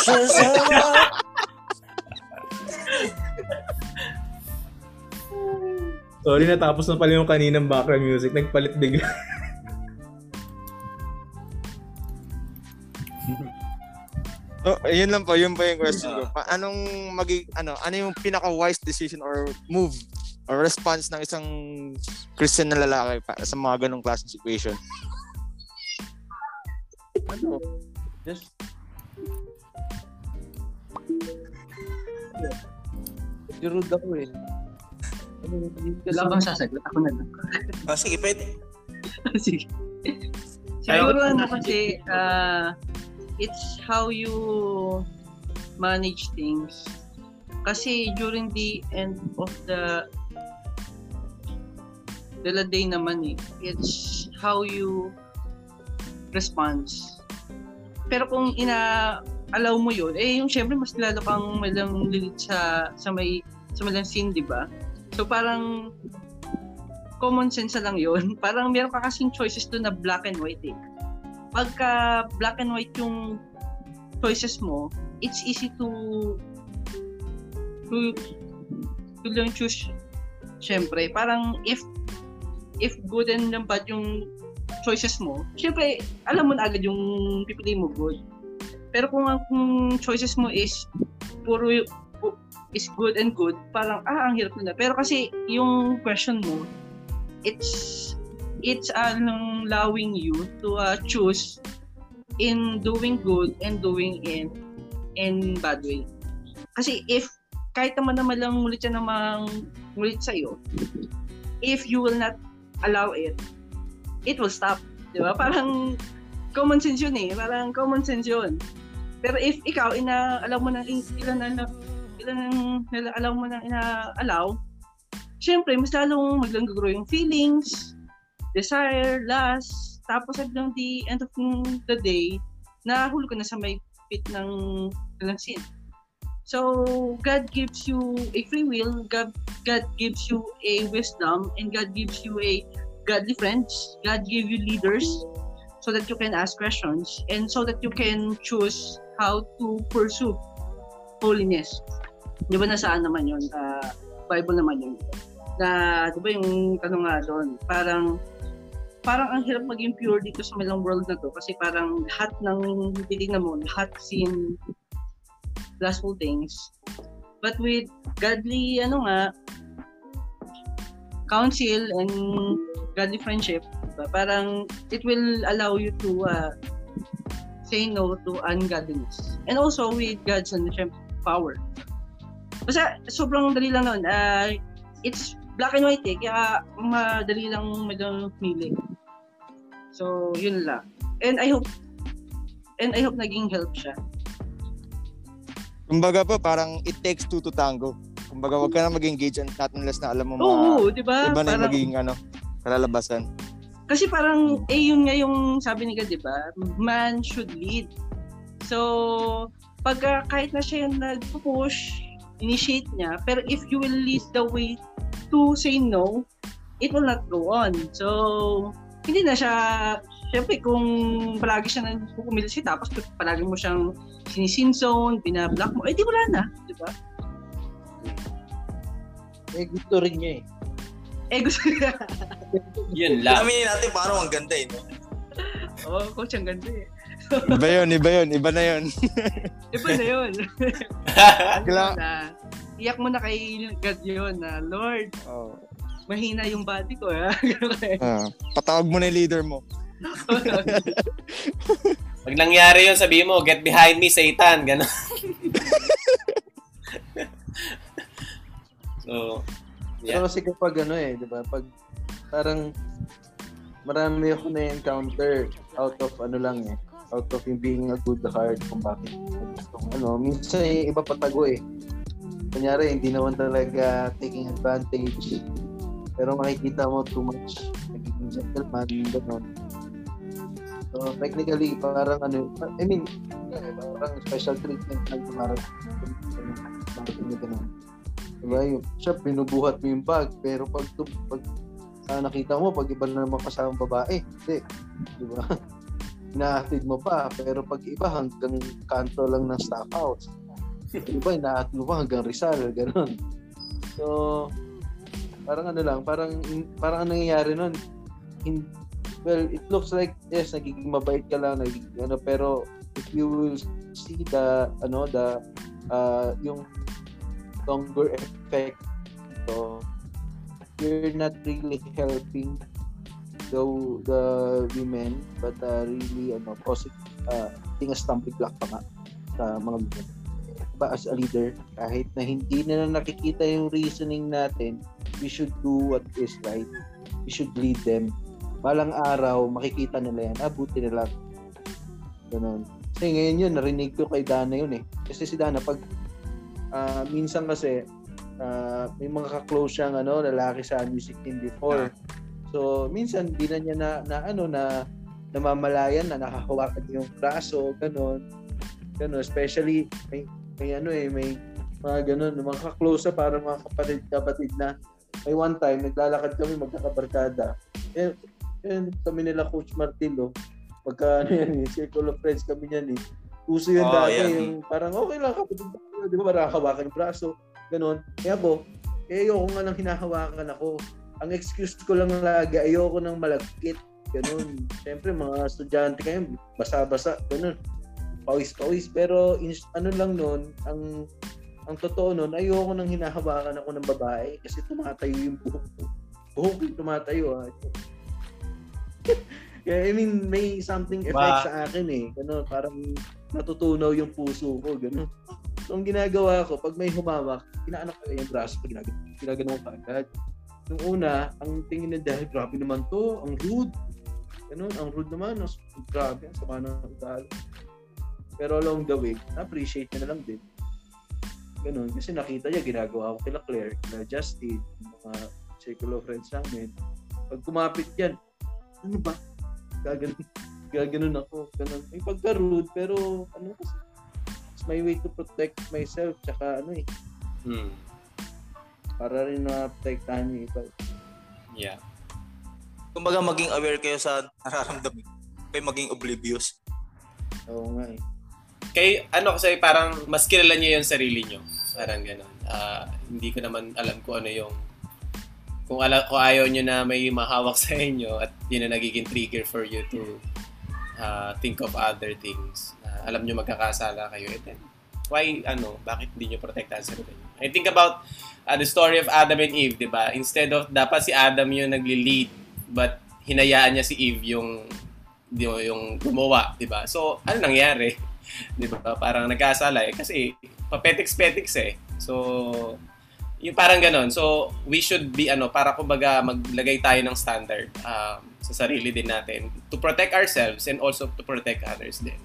Sorry, natapos na pala yung kaninang background music. Nagpalit bigla. [laughs] Oh, yun lang po, yun po yung question ko. Pa- anong magi ano, ano yung pinaka wise decision or move or response ng isang Christian na lalaki para sa mga ganong klaseng situation? Ano? Just Di rude ako eh. Ano, Wala bang sasagot? Ako na lang. Ah, sige, pwede. [laughs] Sige. Siguro ano kasi, uh, it's how you manage things. Kasi during the end of the the day naman eh, it's how you response. Pero kung ina allow mo yun, eh yung syempre mas lalo kang malang lilit sa sa may sa malang scene, di ba? So parang common sense lang yun. [laughs] Parang meron ka kasing choices doon na black and white eh. Pagka black and white yung choices mo, it's easy to to to lang choose syempre. Parang if if good and bad yung choices mo syempre alam mo na agad yung pipili mo good. Pero kung ang kung choices mo is puro is good and good parang ah ang hirap na pero kasi yung question mo it's it's allowing you to uh, choose in doing good and doing in in bad way. Kasi if kahit naman naman lang ulit siya namang ulit sa'yo, if you will not allow it, it will stop. Di ba? Parang common sense yun eh. Parang common sense yun. Pero if ikaw, ina, alam mo na, ilan na, ilan na, alam mo na, ina-allow, syempre, mas lalong maglang-grow yung feelings, desire, lust, tapos at ng the end of the day, nahulog ka na sa may pit ng, ng. So, God gives you a free will, God, God gives you a wisdom, and God gives you a godly friends, God give you leaders, so that you can ask questions, and so that you can choose how to pursue holiness. Di ba nasaan naman yun? Uh, Bible naman yun. Na, di ba yung tanong nga doon, parang parang ang hirap maging pure dito sa malang world na to kasi parang lahat ng titignan mo, lahat sin lustful things. But with godly, ano nga, counsel and godly friendship, diba? parang it will allow you to uh, say no to ungodliness. And also with God's syempre, power. Basta sobrang dali lang nun. Uh, it's black and white eh, kaya madali lang magmili. So, yun lang. And I hope and I hope naging help siya. Kumbaga po, parang it takes two to tango. Kumbaga, wag ka na mag-engage and not unless na alam mo mga Oo, di ba? iba na Parang- magiging ano, kalalabasan. Kasi parang, eh yun nga yung sabi ni God, di ba? Man should lead. So, pagka kahit na siya yung nag-push, initiate niya, pero if you will lead the way to say no, it will not go on. So, hindi na siya, syempre kung palagi siya nagpupumilit siya, tapos palagi mo siyang sinisinzone, binablock mo, eh di wala na, di ba? Eh, gusto rin niya eh. Eh gusto niya. [laughs] Yun lang. Aminin natin parang ang ganda eh. No? Oo, oh, coach, ang ganda eh. Iba yun, iba yun, iba na yun. [laughs] Iba na yun. [laughs] Kila- na, iyak mo na kay God yun na, Lord, Oh. Mahina yung body ko. Ha? Eh. [laughs] Ah, patawag mo na yung leader mo. [laughs] Pag nangyari yun, sabihin mo, get behind me, Satan. Ganon. [laughs] so, Pero yeah. kasi kapag ano eh, di ba? Pag parang marami ako na-encounter out of ano lang eh. out of yung being a good heart kung bakit ano minsan iba patago eh kunyari hindi naman talaga taking advantage pero makikita mo too much. Nagiging gentleman gano'n so technically parang ano I mean parang special treatment lang parang bakit na gano'n diba? Yung siya binubuhat mo yung bag pero pag, pag ah, nakita mo pag iba na naman kasama babae hindi. Diba? [laughs] Inaatid mo pa pero pag iba hanggang kanto lang ng staff house. Iba inaatid mo pa hanggang Rizal ganun. So parang ano lang parang parang ang nangyayari nun in, well it looks like yes nagiging mabait ka lang nagiging, ano pero if you will see the ano the uh, yung longer effect so you're not really helping the the women but uh, really ano positive uh, ting a stumbling block pa nga sa mga women. Ba as a leader kahit na hindi na nakikita yung reasoning natin we should do what is right. We should lead them. Balang araw makikita nila yan. Ah lang. Ganun kasi ngayon yun narinig ko kay Dana yun eh. Kasi si Dana pag uh, minsan kasi uh, may mga ka-close siyang ano lalaki sa music team before. So, minsan di na niya na, na ano na namamalayan na nakahawakan yung braso, ganun. Ganun, especially may, may ano eh, may mga ganun, mga ka-close na para mga kapatid, kapatid na. May one time, naglalakad kami magkakabarkada. Eh, eh kami nila Coach Martilo, pagka ano yan, eh, circle of friends kami yan eh. Uso yun Oh, dati, yan. yung parang okay lang kapatid, di ba, parang hawakan yung braso, ganun. Kaya ako, eh, ayoko nga nang hinahawakan ako ang excuse ko lang lagi, ayoko nang malagkit. Ganun. Siyempre, mga estudyante kayo, basa-basa, ganun. Pawis-pawis. Pero, in, ano lang nun, ang ang totoo nun, ayoko nang hinahawakan ako ng babae kasi tumatayo yung buhok ko. Buhok ko tumatayo. Ha. [laughs] Kaya, I mean, may something effect Ba- sa akin eh. Ganun, parang natutunaw yung puso ko. Ganun. So, ang ginagawa ko, pag may humawak, inaanak ko yung braso ko, ginag ginagano ko agad. Nung una, ang tingin na dahil grabe naman to, ang rude. Ganun, ang rude naman. As, grabe, ang sama ng ugali. Pero along the way, na-appreciate na lang din. Ganun, kasi nakita niya, ginagawa ko kila Claire, kila Justin, yung mga circle of friends namin. Pag kumapit yan, ano ba? Gaganon, [laughs] gaganon ako. Ganun. May pagka-rude, pero ano kasi, it's my way to protect myself, tsaka ano eh, Hmm. para rin na-protektahan yung iba. Yeah. Kumbaga maging aware kayo sa nararamdaman. Kayo maging oblivious. Oo nga eh. Kay, ano kasi parang mas kilala niyo yung sarili niyo. Parang gano'n. Ah, hindi ko naman alam kung ano yung kung, ala, kung ayaw nyo na may mahawak [laughs] sa inyo at yun na nagiging trigger for you to uh, think of other things. Uh, alam nyo magkakasala kayo. And then, why, ano, bakit hindi nyo protektahan sa sarili? I think about uh, the story of Adam and Eve, di ba? Instead of, dapat si Adam yung nagli-lead, but hinayaan niya si Eve yung yung, yung gumawa, di ba? So, ano nangyari? [laughs] di ba? Parang nagkasala eh. Kasi, papetiks-petiks eh. So, yung parang ganon. So, we should be, ano, para kumbaga maglagay tayo ng standard um, sa sarili din natin to protect ourselves and also to protect others din.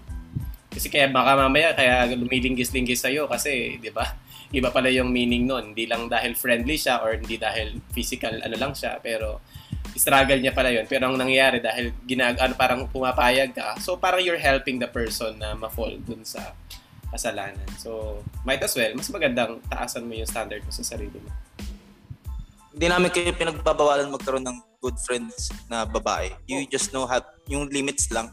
Kasi kaya baka mamaya kaya lumilinggis-linggis sa'yo kasi, di ba? Iba pala yung meaning nun. Hindi lang dahil friendly siya or hindi dahil physical ano lang siya, pero struggle niya pala yun. Pero ang nangyayari dahil ginag ano, parang pumapayag ka, so parang you're helping the person na ma-fall dun sa kasalanan. So, might as well, mas magandang taasan mo yung standard mo sa sarili mo. Hindi namin kayo pinagbabawalan magkaroon ng good friends na babae. You just know how, yung limits lang.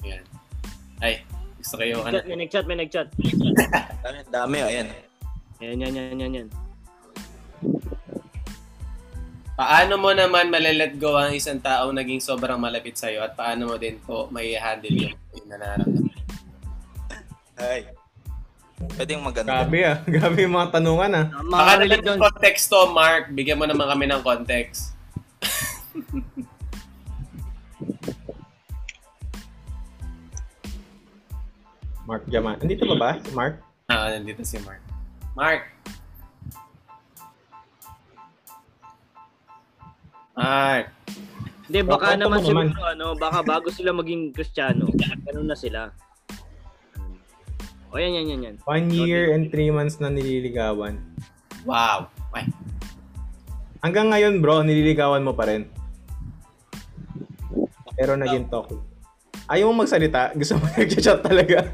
Yan. Ay, gusto kayo, ano, Nag-chat, may nag-chat, may nag-chat. Dami, dami ayan. Yan, yan, yan, yan, yan. Paano mo naman malelet go ang isang tao naging sobrang malapit sa'yo at paano mo din po may handle yung, yung nararamdaman? Ay. Pwede yung maganda. Grabe ah. [laughs] Grabe yung mga tanungan ah. Mga Baka doon. yung context to, Mark. Bigyan mo naman kami ng context. [laughs] Mark Jaman. Andito ba ba? Si Mark? Ah, nandito si Mark. Mark! Mark! Hindi, baka mo naman naman. siguro, ano, baka bago sila maging Kristiyano, ganun na sila. O yan, yan, yan, yan. One year and three months na nililigawan. Wow. Ay, Hanggang ngayon, bro, nililigawan mo pa rin. Pero naging toxic. Ayaw mo magsalita? Gusto mo [laughs] nag-chat talaga?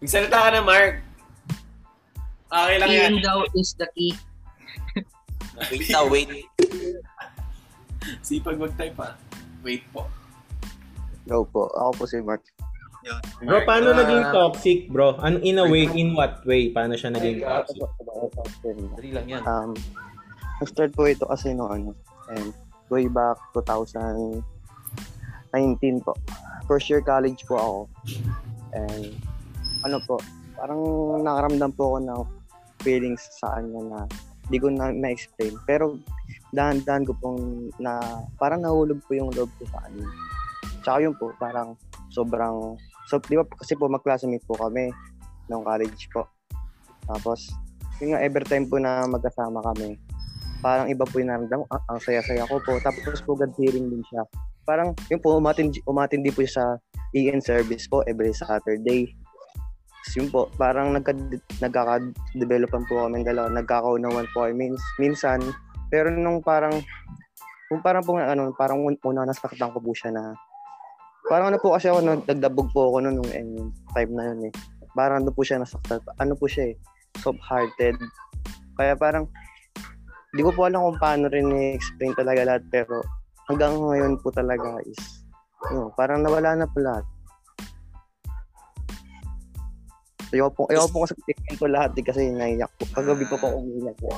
magsalita ka na, Mark. Okay lang yan. Daw is the key. Wait na, wait. [laughs] Sipag mag-type ah. Wait po. Go po. Ako po si Mark. bro, paano Ah, naging toxic, bro? Ano, in a way, in what way? Paano siya naging toxic? Dali lang yan. Um, nag-start po ito kasi no ano, and way back 2019 po. First year college po ako. And ano po, parang nakaramdam po ako ng feelings sa kanya na di ko na ma-explain. Pero dahan-dahan ko pong na parang nahulog po yung loob ko sa kanya. Tsaka yun po, parang sobrang so di ba kasi po mag-classmate po kami nung college po. Tapos yun nga every time po na magkasama kami, parang iba po yung naramdam, ang, ang saya-saya ko po. Tapos po God fearing din siya. Parang yun po umatindi, umatindi po siya sa EN service po every Saturday. Tapos yun po, parang nagka, nagkaka-developan po kami dalawa, nagkakaunawan po kami mins, minsan. Pero nung parang, kung parang po, ano, parang un- una nasaktan ko po siya na, parang ano po kasi ako, nung nagdabog po ako noon nung time na yun eh. Parang ano po siya nasaktan, ano po siya eh, soft-hearted. Kaya parang, di ko po alam kung paano rin i-explain talaga lahat, pero hanggang ngayon po talaga is, yun, parang nawala na po lahat. Ayaw po, ayaw po kasi tingin ko lahat eh, kasi naiyak po. Kagabi po po umiyak po.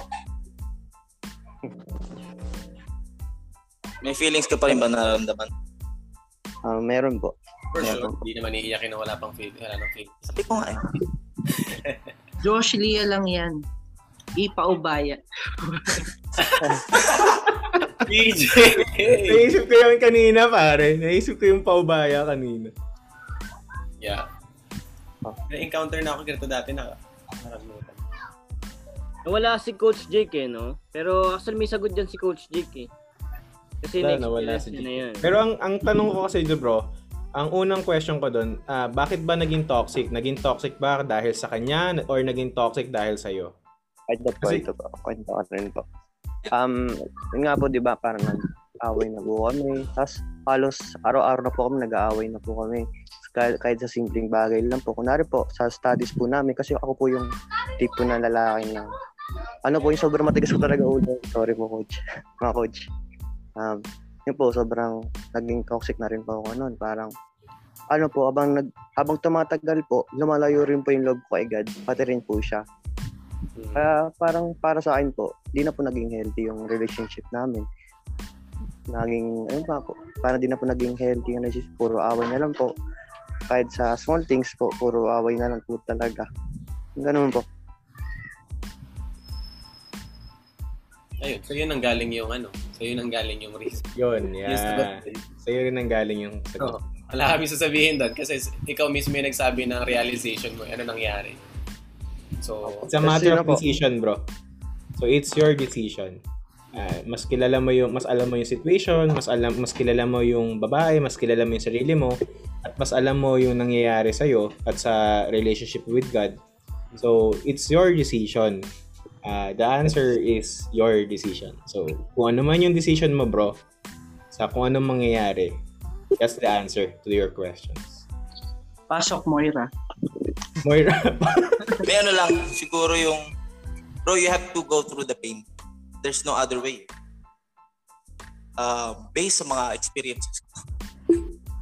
May feelings ka pa rin ba nararamdaman? Ah, meron po. For Meron sure. Hindi naman iiyakin na wala pang feel. Wala nang feel. Sabi ko nga eh. [laughs] Josh Lia lang yan. Ipaubaya. [laughs] DJ! Naisip ko yun kanina, pare. Naisip ko yung paubaya kanina. yeah. Na-encounter na ako ganito dati na nakalimutan. Wala si Coach Jake eh, no? Pero actually may sagot dyan si Coach Jake eh. Kasi Wala, nawala si niya na yan. Pero ang ang tanong ko kasi dito, bro, ang unang question ko doon, ah, bakit ba naging toxic? Naging toxic ba dahil sa kanya or naging toxic dahil sa iyo? Ito po, Kasi- ito po. Kwento ko rin po. Um, yun nga po, di ba, parang nag-away na po kami. Tapos, halos araw-araw na po kami, nag-aaway na po kami. Kahit, kahit sa simpleng bagay lang po. Kunwari po, sa studies po namin, kasi ako po yung tipo na lalaki na, ano po, yung sobrang matigas ko talaga ulo. Sorry po, coach. [laughs] Mga coach. Um, yun po, sobrang naging toxic na rin po ako noon. Parang, ano po, abang, nag, abang tumatagal po, lumalayo rin po yung loob ko kay God, pati rin po siya. Kaya parang para sa akin po, di na po naging healthy yung relationship namin. Naging, ayun pa po, parang di na po naging healthy yung relationship. Puro away na lang po. Kahit sa small things po, puro away na lang po talaga. Ganun po. Ayun, so yun ang galing yung ano. So yun ang galing yung reason. Yun, Yung sagot yeah. din. Sa'yo rin ang galing yung sagot. Oo. Wala kami sasabihin doon kasi ikaw mismo yung nagsabi ng realization mo, ano nangyari. So, It's a matter yun of decision, bro. So it's your decision. Ah, mas kilala mo yung mas alam mo yung situation, mas alam mas kilala mo yung babae, mas kilala mo yung sarili mo at mas alam mo yung nangyayari sa at sa relationship with God. So it's your decision. Ah, the answer is your decision. So kung ano man yung decision mo, bro, sa kung anong mangyayari, that's the answer to your questions. Pasok Moira. Moira, [laughs] May ano lang, siguro yung, bro, you have to go through the pain. There's no other way. Uh, based sa mga experiences ko.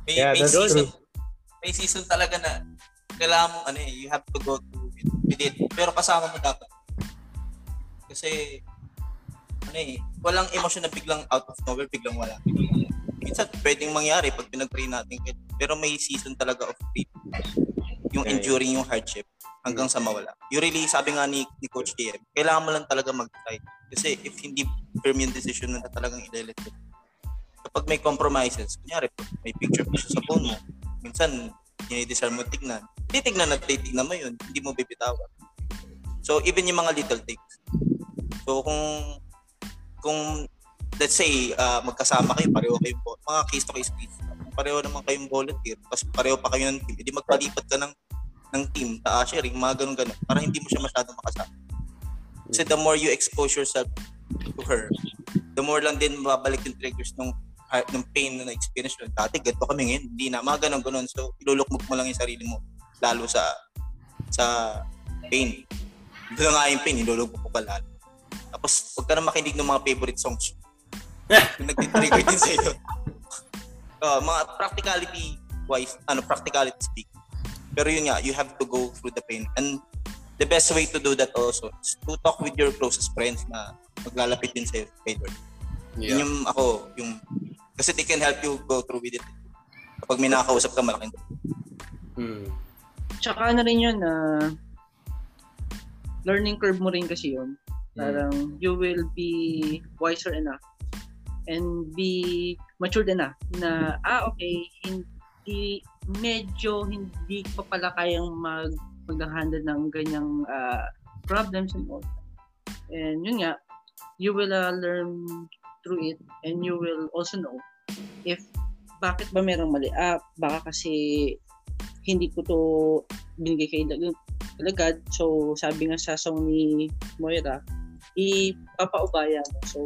May, Yeah, may that's season, true. may season talaga na kailangan mo, ano eh, you have to go through it with it. Pero kasama mo dapat. Kasi, ano eh, walang emotion na biglang out of nowhere, biglang wala. Minsan, pwedeng mangyari pag pinag-pray natin. Pero may season talaga of grief. Yung yeah. enduring yung hardship hanggang sa mawala. You really, sabi nga ni, ni Coach JM, kailangan mo lang talaga mag-decide. Kasi if hindi firm yung decision na talagang ilalit mo. Kapag may compromises, kunyari, may picture pa siya sa phone mo, minsan, dinidesire mo tignan. Titignan at titignan mo yun, hindi mo bibitawan. So, even yung mga little things. So, kung kung let's say, uh, magkasama kayo, pareho kayong, mga case to case case. Pareho naman kayong volunteer, tapos pareho pa kayo ng team, hindi magpalipat ka ng ng team, ta sharing, mga ganun ganun, para hindi mo siya masyadong makasama. Kasi the more you expose yourself to her, the more lang din mababalik yung triggers ng heart- ng pain na na-experience yun. Dati, ganito kami ngayon, hindi na, mga ganun ganun. So, ilulukmok mo lang yung sarili mo, lalo sa sa pain. Doon nga yung pain, ilulukmok mo pa lalo. Tapos, huwag ka na makinig ng mga favorite songs. yung nag-trigger din sa'yo. Uh, [laughs] mga practicality wise, ano, practicality speak. Pero yun nga, you have to go through the pain. And the best way to do that also is to talk with your closest friends na maglalapit din sa'yo kay Lord. Yun yung ako, yung, kasi they can help you go through with it. Kapag may nakakausap ka, malaking Hmm. Tsaka ano rin yun na learning curve mo rin kasi yun. Parang you will be wiser enough and be matured enough na ah okay hindi medyo hindi pa pala kayang mag mag-handle ng ganyang ah, problems and all. And yun nga, you will uh, learn through it and you will also know if bakit ba merong mali. Ah, baka kasi hindi ko to binigay kay Lag- Lagad. So, sabi nga sa song ni Moira, ipapaubaya mo. So,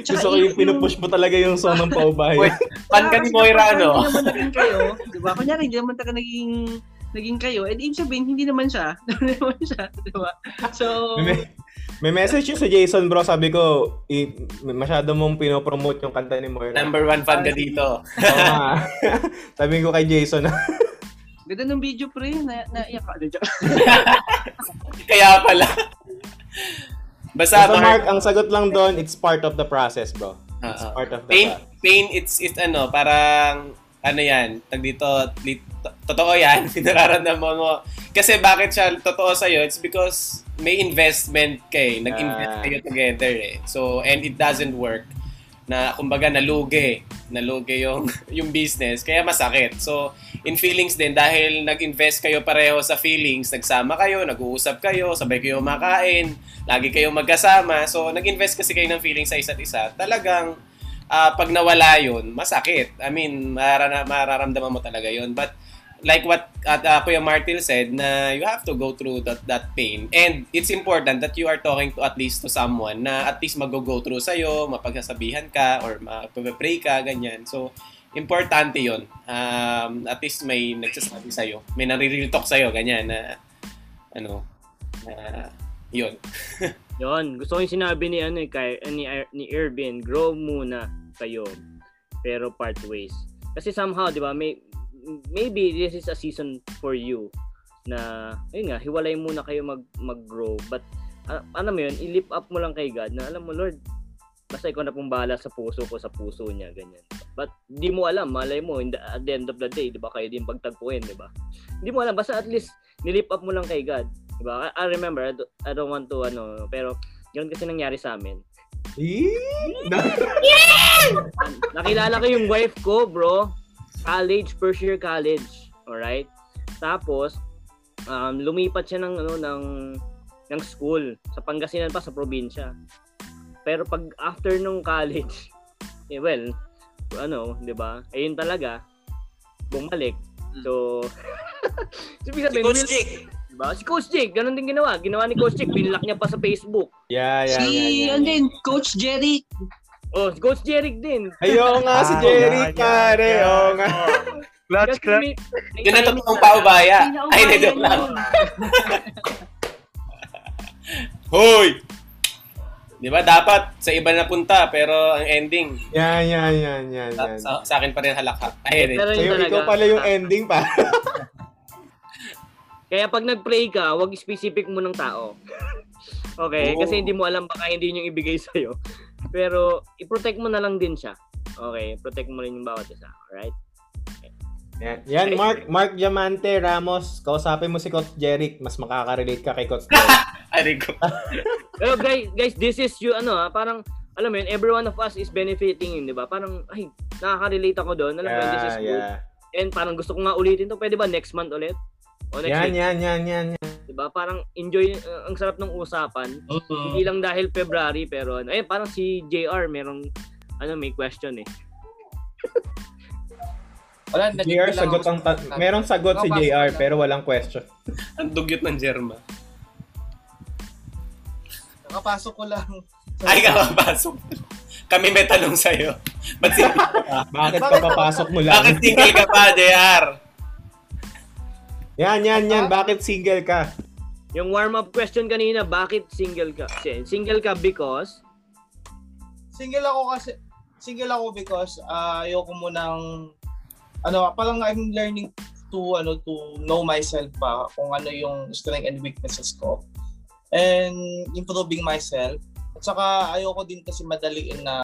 Gusto ko yung pinupush mo talaga yung song ng paubaya. Pan ka ni Moira, ano? Hindi naman naging kayo, di ba? Kunyari, hindi naman taga naging naging kayo, eh ibig sabihin, hindi naman siya. [laughs] Hindi naman siya, di ba? So, May, may message yung sa Jason bro, sabi ko, i, masyado mong pinopromote yung kanta ni Moira. Number one fan ka dito. Oo nga. [laughs] sabi ko kay Jason, [laughs] ganda ng video pre, na, naiyak ka. Kaya pala. Basta, Basta Mark, ang sagot lang doon, it's part of the process bro. It's Oo. part of the pain, process. pain, it's, it's ano, parang, ano yan, tag dito, li, to- totoo yan, [laughs] nararamdaman mo. Kasi bakit siya totoo sa'yo? It's because may investment kay, nag-invest Ah. kayo together eh. So, and it doesn't work na kumbaga nalugi, nalugi yung [laughs] yung business kaya masakit. So, in feelings din dahil nag-invest kayo pareho sa feelings, nagsama kayo, nag-uusap kayo, sabay kayo makain, lagi kayo magkasama. So, nag-invest kasi kayo ng feelings sa isa't isa. Talagang ah, pag nawala yun, masakit. I mean, marara- mararamdaman mo talaga yun. But like what at uh, Kuya Martil said na you have to go through that that pain and it's important that you are talking to at least to someone na at least mag-go through sa'yo, mapagsasabihan ka or mapag-pray ka, ganyan. So, importante yon Um, at least may nagsasabi sa'yo. May nare-real talk sa'yo, ganyan na ano, na yun. [laughs] Yon, gusto ko yung sinabi ni ano eh, kay ni ni Irvin, grow muna kayo pero part ways. Kasi somehow, 'di ba, may maybe this is a season for you na ayun nga, hiwalay muna kayo mag mag-grow but uh, ano mo yun, i-lift up mo lang kay God na alam mo Lord, basta ikaw na pong bahala sa puso ko, sa puso niya, ganyan. But di mo alam, malay mo, in the, at the end of the day, di ba, kayo din pagtagpuin, di ba? Hindi mo alam, basta at least nilip up mo lang kay God. Di ba? I, I remember, I, do- I don't want to, ano, pero yun kasi nangyari sa amin. [laughs] Nakilala ko yung wife ko, bro. College, first year college. Alright? Tapos, um, lumipat siya ng, ano, ng, ng school. Sa Pangasinan pa, sa probinsya. Pero pag after nung college, [laughs] eh, well, ano, di ba? Ayun talaga, bumalik. So, so, [laughs] ibig Si sabihin, Coach Jake, Diba? Si Coach Jake, ganun din ginawa. Ginawa ni Coach Jake, binlock niya pa sa Facebook. Yeah, yeah, si, yeah, yeah. ano din, Coach Jerry, Oh, si Coach Jeric din. Ayaw nga si Ah, Jerry, yan, pare. Oo nga. Clutch, clutch. Yun ang totoong paubaya. Ay, hindi, joke lang. [laughs] Hoy! Di ba? Dapat sa iba na punta, pero ang ending, Yan, yan, yan, yan, sa, yan. sa, sa akin pa rin halakhak. Ay, hindi. Pero yun yung, talaga. ikaw pala yung ending pa. [laughs] Kaya pag nag-pray ka, wag specific mo ng tao. Okay? Oo. Kasi hindi mo alam baka hindi yun yung ibigay sa'yo. Pero i-protect mo na lang din siya. Okay? Protect mo rin yung bawat isa. Alright? yan, yan, Mark, Mark Diamante Ramos, kausapin mo si Coach Jeric, mas makaka-relate ka kay Coach Jeric. [laughs] Ay, ko. [laughs] Pero guys, guys, this is you, ano ha, parang, alam mo yun, every one of us is benefiting yun, di ba? Parang, ay, nakaka-relate ako doon. Alam mo yun, this is yeah, good. yeah. And parang gusto ko nga ulitin to. Pwede ba next month ulit? O next Yan, week? yan, yan, yan, yan. 'Di ba? Parang enjoy uh, ang sarap ng usapan. Hindi lang dahil February pero ano, eh parang si JR merong ano may question eh. [laughs] Wala, JR sagot ang ta- merong sagot si JR pero walang question. [laughs] Ang dugyot ng Jerma. Nakapasok ko lang. [laughs] Ay, kakapasok. Kami may tanong sa'yo. Ba't single ka? Bakit papapasok mo lang? Bakit single ka pa, JR? Yan, yan, yan. Bakit single ka? Yung warm-up question kanina, bakit single ka? Single ka because Single ako kasi single ako because uh, ayoko mo ng ano, parang I'm learning to ano to know myself pa kung ano yung strength and weaknesses ko and improving myself. At saka ayoko din kasi madaliin na